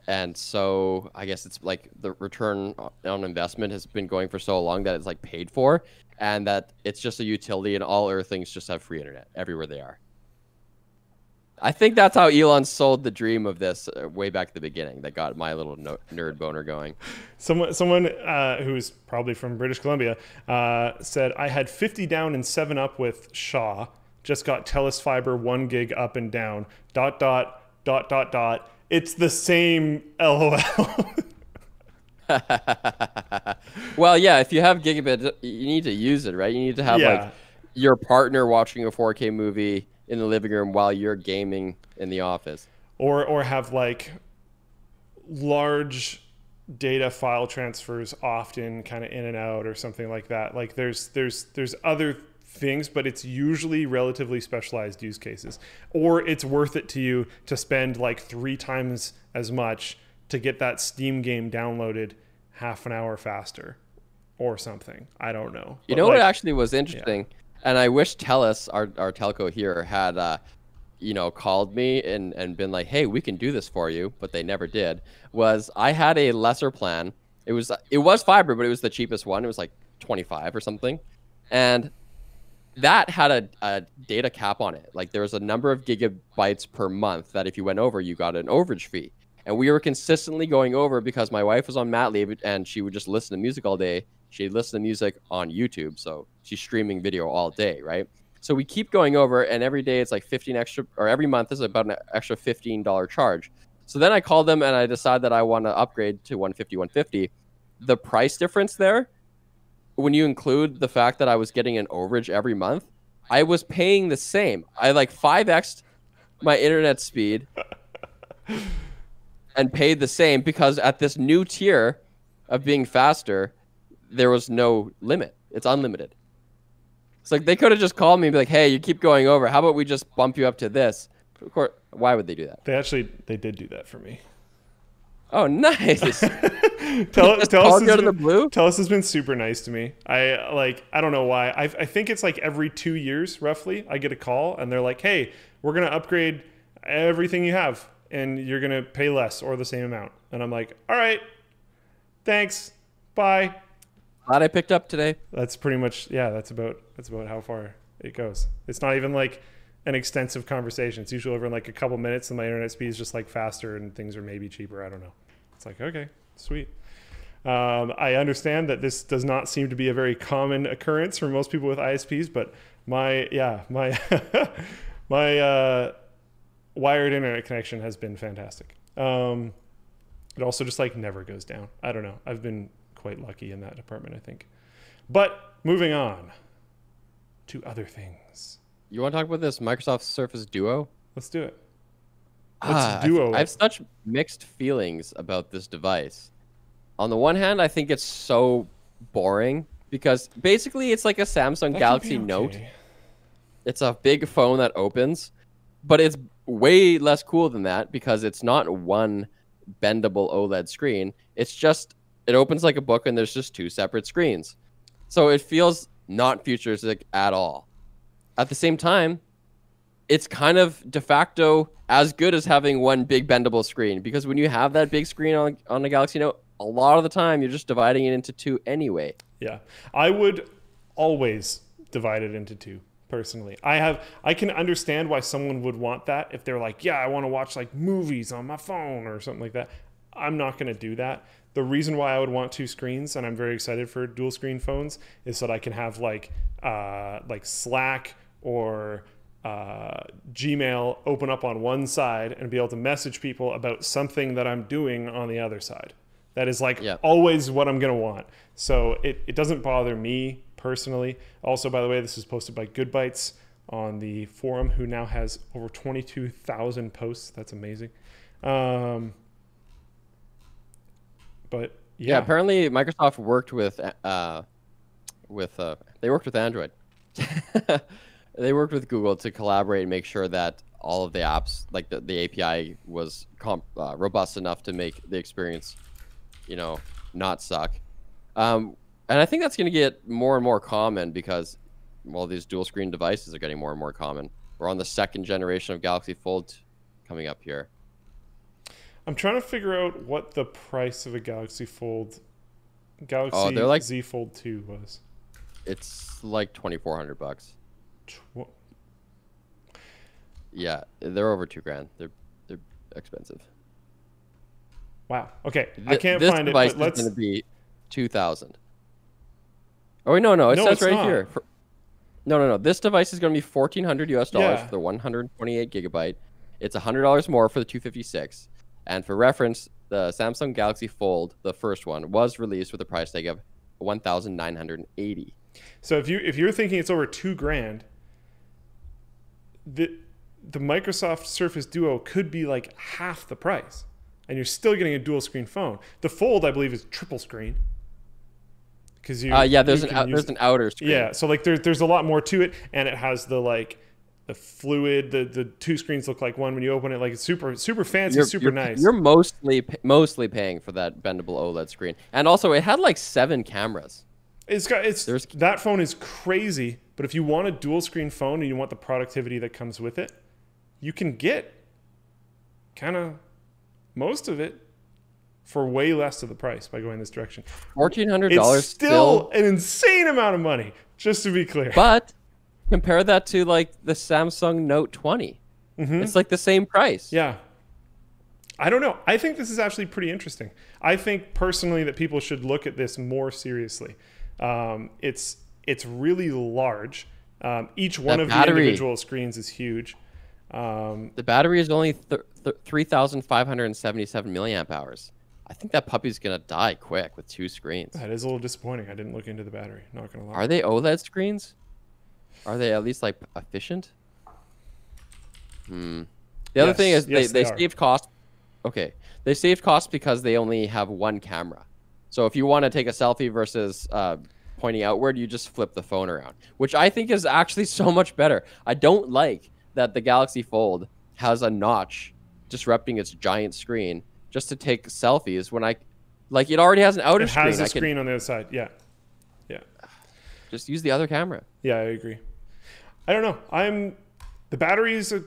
and so I guess it's like the return on investment has been going for so long that it's like paid for and that it's just a utility and all earthlings just have free internet everywhere they are. I think that's how Elon sold the dream of this uh, way back at the beginning that got my little nerd boner going. someone someone uh, who's probably from British Columbia uh, said I had 50 down and seven up with Shaw. Just got Telus Fiber one gig up and down. Dot dot dot dot dot. It's the same LOL. well, yeah, if you have gigabit, you need to use it, right? You need to have Yeah. like your partner watching a 4K movie in the living room while you're gaming in the office. or or have like large data file transfers often kind of in and out or something like that like there's there's there's other things but it's usually relatively specialized use cases or it's worth it to you to spend like three times as much to get that steam game downloaded half an hour faster or something i don't know You But, know what actually was interesting, and I wish Telus, our our telco here, had uh, you know, called me and, and been like, hey, we can do this for you, but they never did, was I had a lesser plan. It was it was fiber, but it was the cheapest one. It was like 25 or something. And that had a, a data cap on it. Like there was a number of gigabytes per month that if you went over, you got an overage fee. And we were consistently going over because my wife was on mat leave and she would just listen to music all day. She'd listen to music on YouTube. So she's streaming video all day, right? So we keep going over, and every day it's like 15 extra, or every month is about an extra $15 charge. So then I call them and I decide that I want to upgrade to 150, 150. The price difference there, when you include the fact that I was getting an overage every month, I was paying the same. I like 5x my internet speed and paid the same because at this new tier of being faster, there was no limit. It's unlimited. It's like they could have just called me and be like, "Hey, you keep going over. How about we just bump you up to this?" Of course, why would they do that? They actually they did do that for me. Oh, nice. tell, tell us the blue. Telus has been super nice to me. I like I don't know why. I I think it's like every two years roughly I get a call and they're like, "Hey, we're gonna upgrade everything you have and you're gonna pay less or the same amount." And I'm like, "All right, thanks, bye." Glad I picked up today. That's pretty much yeah. That's about that's about how far it goes. It's not even like an extensive conversation. It's usually over in like a couple minutes, and my internet speed is just like faster, and things are maybe cheaper. I don't know. It's like okay, sweet. Um, I understand that this does not seem to be a very common occurrence for most people with ISPs, but my yeah my my uh, wired internet connection has been fantastic. Um, it also just like never goes down. I don't know. I've been quite lucky in that department, I think. But moving on to other things. You want to talk about this Microsoft Surface Duo? Let's do it. Let's ah, duo. I have such mixed feelings about this device. On the one hand, I think it's so boring because basically it's like a Samsung that Galaxy okay. Note. It's a big phone that opens, but it's way less cool than that because it's not one bendable OLED screen. It's just it opens like a book and there's just two separate screens. So it feels not futuristic at all. At the same time, it's kind of de facto as good as having one big bendable screen because when you have that big screen on on the Galaxy Note, a lot of the time you're just dividing it into two anyway. Yeah. I would always divide it into two personally. I have I can understand why someone would want that if they're like, "Yeah, I want to watch like movies on my phone or something like that." I'm not going to do that the reason why I would want two screens, and I'm very excited for dual screen phones, is so that I can have like uh, like Slack or uh, Gmail open up on one side and be able to message people about something that I'm doing on the other side. That is like yep. always what I'm gonna want. So it, it doesn't bother me personally. Also, by the way, this is posted by Good Bytes on the forum, who now has over 22,000 posts. That's amazing. Um, but yeah. yeah. apparently Microsoft worked with uh, with uh, they worked with Android. they worked with Google to collaborate and make sure that all of the apps, like the, the API, was comp- uh, robust enough to make the experience, you know, not suck. Um, and I think that's going to get more and more common because, well, these dual screen devices are getting more and more common. We're on the second generation of Galaxy Fold coming up here. I'm trying to figure out what the price of a Galaxy Fold, oh, Galaxy oh, they're like, Z Fold Two was. It's like twenty four hundred bucks. Tw- yeah, they're over two grand. They're they're expensive. Wow. Okay, I can't this find device it. This is going to be two thousand. Oh no, no, it no, says right not. here. For, no, no, no. This device is going to be fourteen hundred US dollars yeah. for the one hundred twenty eight gigabyte. It's hundred dollars more for the two fifty six. And for reference, the Samsung Galaxy Fold, the first one, was released with a price tag of 1,980. So if you if you're thinking it's over two grand, the the Microsoft Surface Duo could be like half the price, and you're still getting a dual screen phone. The Fold, I believe, is triple screen. Because you, uh, yeah, there's an out, there's an outer screen. Yeah, so like there's there's a lot more to it, and it has the like the fluid the the two screens look like one when you open it like it's super super fancy you're, super you're, nice. you're mostly mostly paying for that bendable oled screen. And also it had like seven cameras. It's got it's There's, that phone is crazy but if you want a dual screen phone and you want the productivity that comes with it you can get kind of most of it for way less of the price by going this direction. Fourteen hundred dollars still an insane amount of money, just to be clear. but compare that to like the Samsung Note 20. It's like the same price. Mm-hmm. Yeah. I don't know. I think this is actually pretty interesting. I think personally that people should look at this more seriously. Um, it's it's really large. Um, each one That of battery. the individual screens is huge. Um, The battery is only th- th- 3,577 milliamp hours. I think that puppy's gonna die quick with two screens. that is a little disappointing. I didn't look into the battery. Not gonna lie. Are they OLED screens? Are they at least like efficient? Hmm. The other thing Yes, is yes, they, they they saved cost. Okay, they saved cost because they only have one camera. So if you want to take a selfie versus uh, pointing outward, you just flip the phone around, which I think is actually so much better. I don't like that the Galaxy Fold has a notch disrupting its giant screen just to take selfies when I, like, it already has an outer it has screen. can screen on the other side. Yeah. Yeah. just use the other camera. Yeah, I agree. I don't know. I'm the battery is a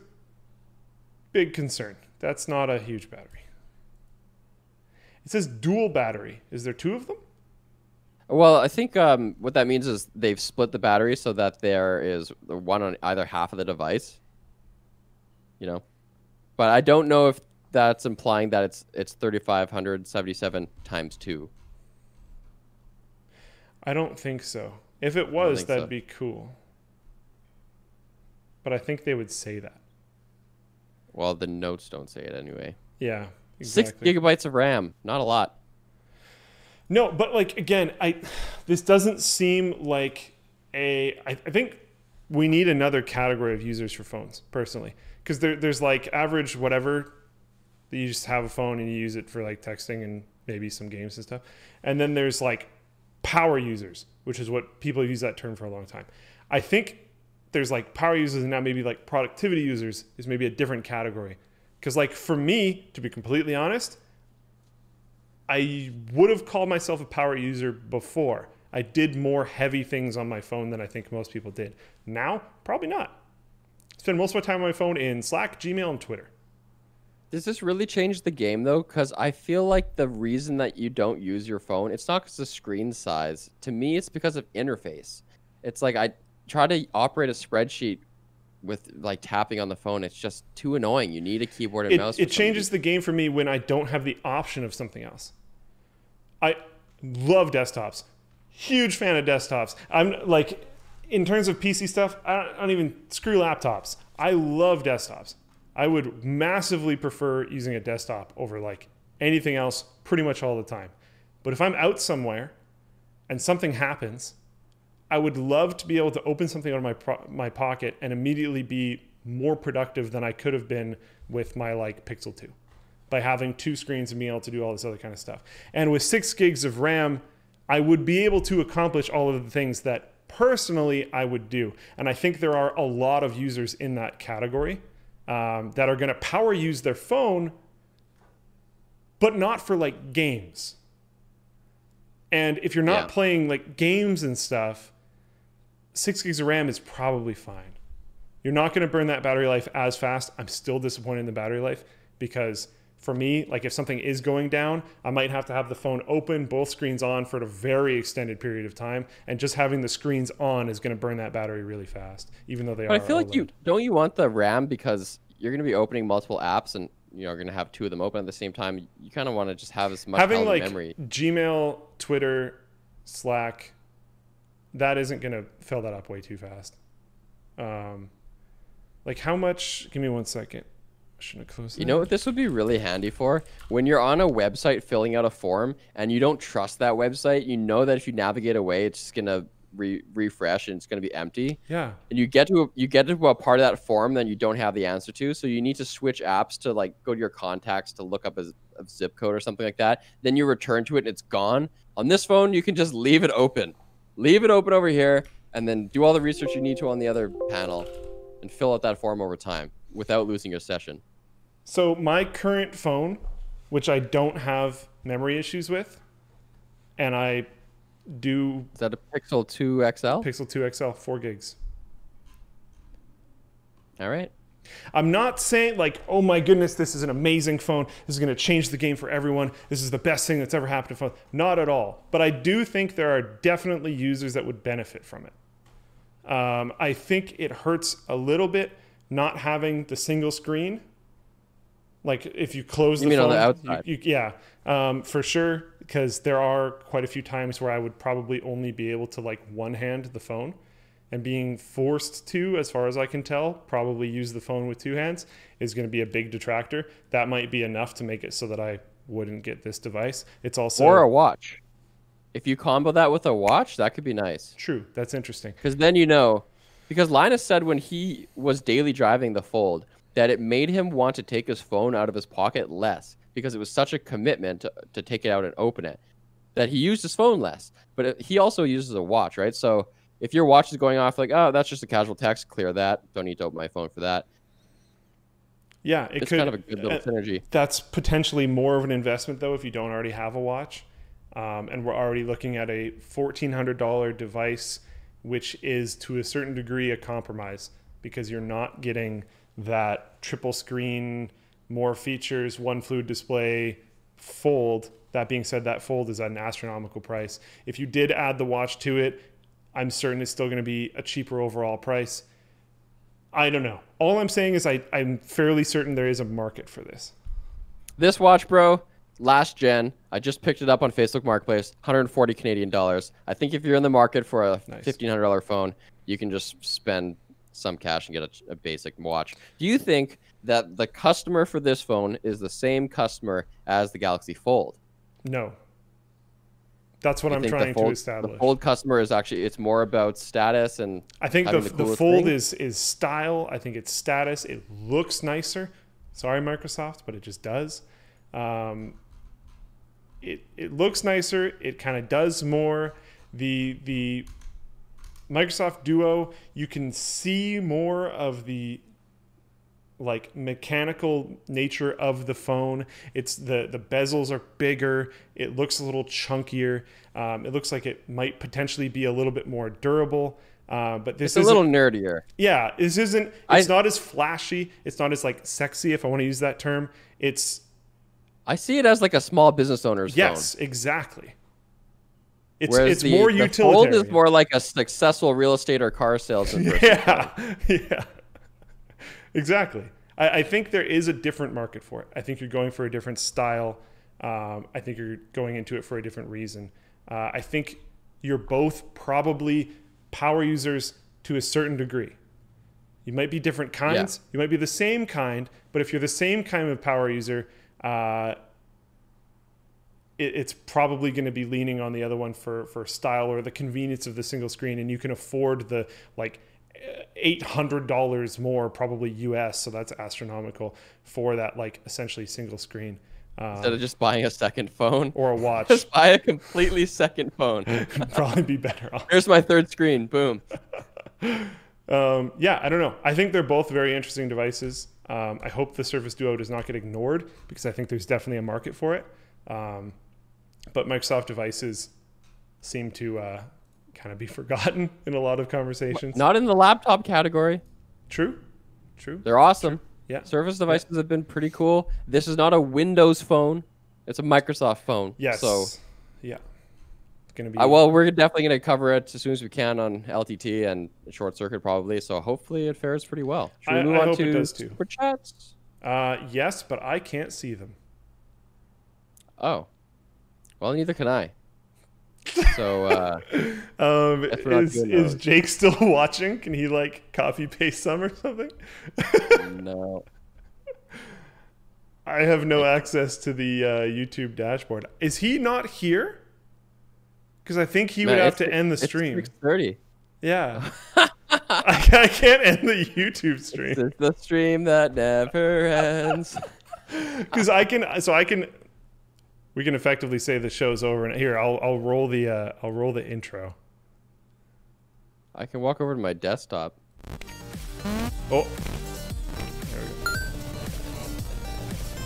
big concern. That's not a huge battery. It says dual battery. Is there two of them? Well, I think um, what that means is they've split the battery so that there is one on either half of the device. You know, but I don't know if that's implying that it's it's thirty five hundred seventy seven times two. I don't think so. If it was, that'd so. be cool. But I think they would say that. Well, the notes don't say it anyway. Yeah. Six gigabytes of RAM, not a lot. No, but like again, I this doesn't seem like a. I, I think we need another category of users for phones, personally, because there, there's like average whatever. That You just have a phone and you use it for like texting and maybe some games and stuff, and then there's like power users, which is what people use that term for a long time. I think there's like power users and now maybe like productivity users is maybe a different category. Because like for me, to be completely honest, I would have called myself a power user before. I did more heavy things on my phone than I think most people did. Now, probably not. Spend most of my time on my phone in Slack, Gmail, and Twitter. Does this really change the game though? Because I feel like the reason that you don't use your phone, it's not because of screen size. To me, it's because of interface. It's like I try to operate a spreadsheet with like tapping on the phone. It's just too annoying. You need a keyboard and It, mouse. it changes the game for me when I don't have the option of something else. I love desktops. Huge fan of desktops. I'm like, in terms of PC stuff, I don't, I don't even screw laptops. I love desktops. I would massively prefer using a desktop over like anything else pretty much all the time. But if I'm out somewhere and something happens, I would love to be able to open something out of my pro- my pocket and immediately be more productive than I could have been with my like Pixel 2 by having two screens and being able to do all this other kind of stuff. And with 6 gigs of RAM, I would be able to accomplish all of the things that personally I would do. And I think there are a lot of users in that category um, that are going to power use their phone but not for like games. And if you're not Yeah. playing like games and stuff, six gigs of RAM is probably fine. You're not going to burn that battery life as fast. I'm still disappointed in the battery life because for me, like if something is going down, I might have to have the phone open, both screens on for a very extended period of time, and just having the screens on is going to burn that battery really fast, even though they But are. I feel like you don't you want the RAM because you're going to be opening multiple apps and you know, going to have two of them open at the same time. You kind of want to just have as much having like memory. Gmail, Twitter, Slack, that isn't going to fill that up way too fast. Um, like how much? Give me one second. I shouldn't have closed. You that. know what this would be really handy for? When you're on a website filling out a form and you don't trust that website, you know that if you navigate away, it's just gonna re- refresh and it's gonna be empty. Yeah. And you get to a, you get to a part of that form that you don't have the answer to, so you need to switch apps to like go to your contacts to look up a, a zip code or something like that. Then you return to it and it's gone. On this phone, you can just leave it open, leave it open over here, and then do all the research you need to on the other panel, and fill out that form over time without losing your session. So my current phone, which I don't have memory issues with, and I do Is that a Pixel 2 XL? Pixel 2 XL 4 gigs. All right. I'm not saying like, oh my goodness, this is an amazing phone. This is going to change the game for everyone. This is the best thing that's ever happened to phone. Not at all. But I do think there are definitely users that would benefit from it. Um, I think it hurts a little bit not having the single screen. Like if you close You the mean on phone, the outside? you- yeah, um, for sure. Because there are quite a few times where I would probably only be able to like one hand the phone, and being forced to, as far as I can tell, probably use the phone with two hands is going to be a big detractor. That might be enough to make it so that I wouldn't get this device. It's also or a watch. If you combo that with a watch, that could be nice. true. That's interesting. Because then you know, because Linus said when he was daily driving the Fold that it made him want to take his phone out of his pocket less because it was such a commitment to, to take it out and open it that he used his phone less. But it, he also uses a watch, right? So if your watch is going off, like, oh, that's just a casual text, clear that. Don't need to open my phone for that. Yeah, it It's could. kind of a good little uh, synergy. That's potentially more of an investment though if you don't already have a watch, um, and we're already looking at a fourteen hundred dollar device, which is to a certain degree a compromise because you're not getting that triple screen, more features, one fluid display, fold. That being said, that fold is at an astronomical price. If you did add the watch to it, I'm certain it's still going to be a cheaper overall price. I don't know. All I'm saying is I, I'm fairly certain there is a market for this. This watch, bro, last gen. I just picked it up on Facebook Marketplace, 140 Canadian dollars. I think if you're in the market for a Nice. $1,500 phone, you can just spend some cash and get a, a basic watch. Do you think that the customer for this phone is the same customer as the Galaxy Fold? No. That's what You I'm trying Fold, to establish. The Fold customer is actually it's more about status and I think the, the the, fold thing? is is style. I think it's status. It looks nicer. Sorry, Microsoft, but it just does. Um, it it looks nicer. It kind of does more. The the Microsoft Duo, you can see more of the like mechanical nature of the phone. It's the the bezels are bigger. It looks a little chunkier. Um, it looks like it might potentially be a little bit more durable. Uh, but this it's a little nerdier. yeah. This isn't. I- It's not as flashy. It's not as like sexy, if I want to use that term. It's I see it as like a small business owner's yes, phone. exactly. It's Whereas it's the, more the. Fold is more like a successful real estate or car salesman. yeah, yeah, exactly. I, I think there is a different market for it. I think you're going for a different style. Um, I think you're going into it for a different reason. Uh, I think you're both probably power users to a certain degree. You might be different kinds. You might be the same kind, but if you're the same kind of power user, uh, it, it's probably going to be leaning on the other one for for style or the convenience of the single screen, and you can afford the like eight hundred dollars more, probably U.S. So that's astronomical for that like essentially single screen uh, Instead of just buying a second phone, or a watch. just buy a completely second phone. Probably be better off. Here's my third screen. Boom. Um, yeah, I don't know. I think they're both very interesting devices. Um, I hope the Surface Duo does not get ignored because I think there's definitely a market for it. Um, but Microsoft devices seem to uh, kind of be forgotten in a lot of conversations. Not in the laptop category. True, true. They're awesome. Yeah. Surface devices have been pretty cool. This is not a Windows phone. It's a Microsoft phone. Yes. So, yeah, it's gonna be. uh, well, we're definitely going to cover it as soon as we can on LTT and Short Circuit probably. So hopefully it fares pretty well. Should we I- move I on hope it to does too. super chats? uh, yes, but I can't see them. Oh, well, neither can I. So uh, Um, If we're not is, is. Jake still watching? Can he like copy paste some or something? no. I have no access to the uh, YouTube dashboard. Is he not here? Because I think he would have to end the stream. it's stream. Yeah. I, I can't end the YouTube stream This is the stream that never ends. because I can. So I can. We can effectively say the show's over. And here, I'll I'll roll the uh, I'll roll the intro. I can walk over to my desktop. Oh. There we go.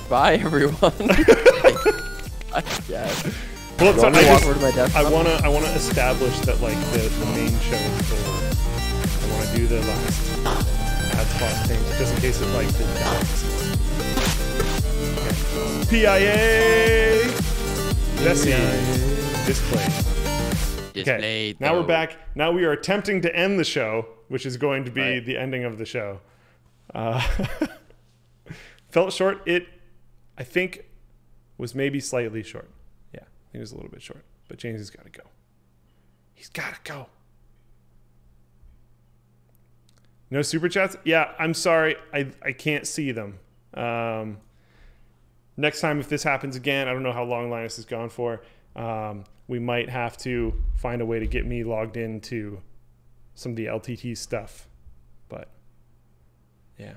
Bye, everyone. I guess. Well, You so want I, to just? I wanna I wanna establish that like the, the main show is over. I wanna do the last ad spot thing, just in case it like. Okay. PIA. Vessi. Displate. Okay. Displayed, Now we're back. Now we are attempting to end the show, which is going to be Right. the ending of the show. Uh, felt short. It, I think, was maybe slightly short. Yeah, I think it was a little bit short. But James has got to go. He's got to go. No super chats? Yeah, I'm sorry. I, I can't see them. Um, next time, if this happens again, I don't know how long Linus has gone for. Um, we might have to find a way to get me logged into some of the LTT stuff. But yeah.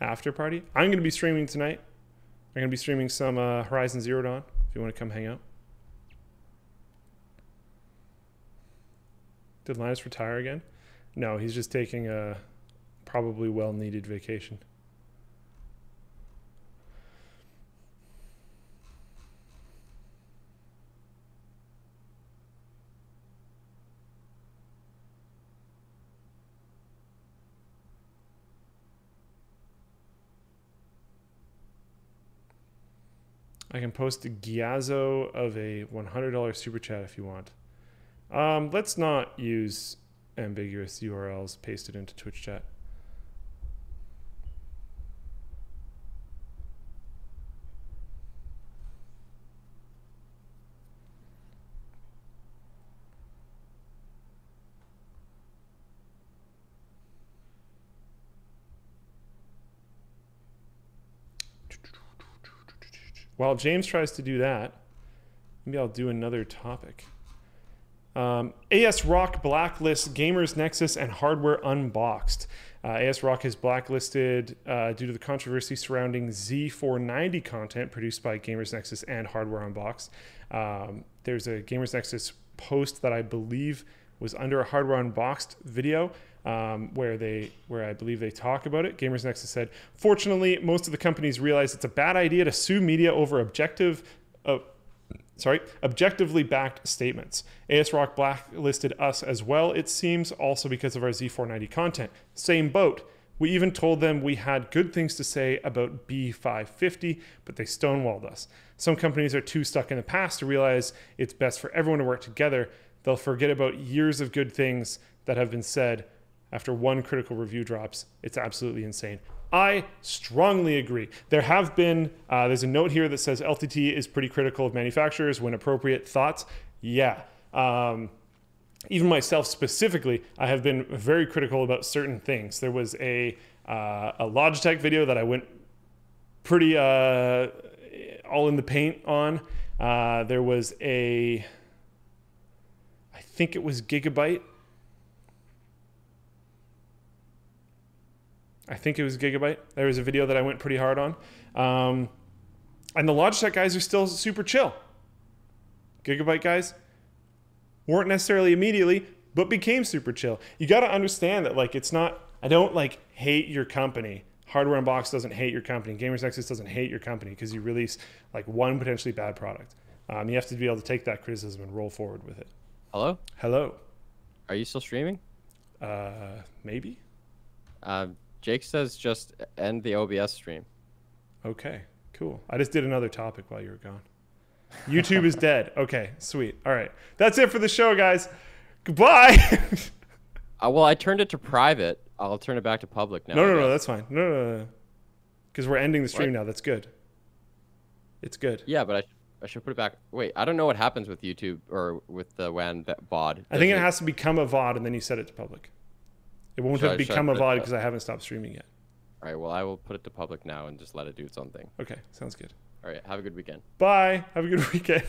After party? I'm going to be streaming tonight. I'm going to be streaming some uh, Horizon Zero Dawn if you want to come hang out. Did Linus retire again? No, he's just taking a probably well needed vacation. I can post a Gyazo of a $100 super chat if you want. Um, let's not use ambiguous URLs pasted into Twitch chat. While James tries to do that, maybe I'll do another topic. Um, ASRock blacklists Gamers Nexus and hardware unboxed. Uh, ASRock has blacklisted uh, due to the controversy surrounding Z490 content produced by Gamers Nexus and Hardware Unboxed. Um, there's a Gamers Nexus post that I believe was under a Hardware Unboxed video um, where they where I believe they talk about it. Gamers Nexus said, "Fortunately, most of the companies realize it's a bad idea to sue media over objective." Uh, sorry, objectively backed statements. ASRock blacklisted us as well, it seems, also because of our Z490 content. Same boat. We even told them we had good things to say about B550, but they stonewalled us. Some companies are too stuck in the past to realize it's best for everyone to work together. They'll forget about years of good things that have been said after one critical review drops. It's absolutely insane. I strongly agree. There have been, uh, there's a note here that says LTT is pretty critical of manufacturers when appropriate. Thoughts? Yeah. Um, even myself specifically, I have been very critical about certain things. There was a, uh, a Logitech video that I went pretty uh, all in the paint on. Uh, there was a, I think it was Gigabyte I think it was Gigabyte. There was a video that I went pretty hard on. Um, and the Logitech guys are still super chill. Gigabyte guys weren't necessarily immediately, but became super chill. You got to understand that, like, it's not, I don't like hate your company. Hardware Unboxed doesn't hate your company. Gamers Nexus doesn't hate your company because you release like one potentially bad product. Um, you have to be able to take that criticism and roll forward with it. Hello? Hello. Are you still streaming? Uh, maybe? Um, Jake says just end the OBS stream. Okay, cool. I just did another topic while you were gone. YouTube is dead. Okay, sweet. All right. That's it for the show, guys. Goodbye. Uh, well, I turned it to private. I'll turn it back to public now. no, no, no, that's fine. No, no, no. Because we're ending the stream What? now. That's good. It's good. Yeah, but I, I should put it back. Wait, I don't know what happens with YouTube or with the WAN VOD. I think it has to become a VOD and then you set it to public. It won't Should have I- become a VOD because I haven't stopped streaming yet. All right, well, I will put it to public now and just let it do its own thing. Okay, sounds good. All right, have a good weekend. Bye. Have a good weekend.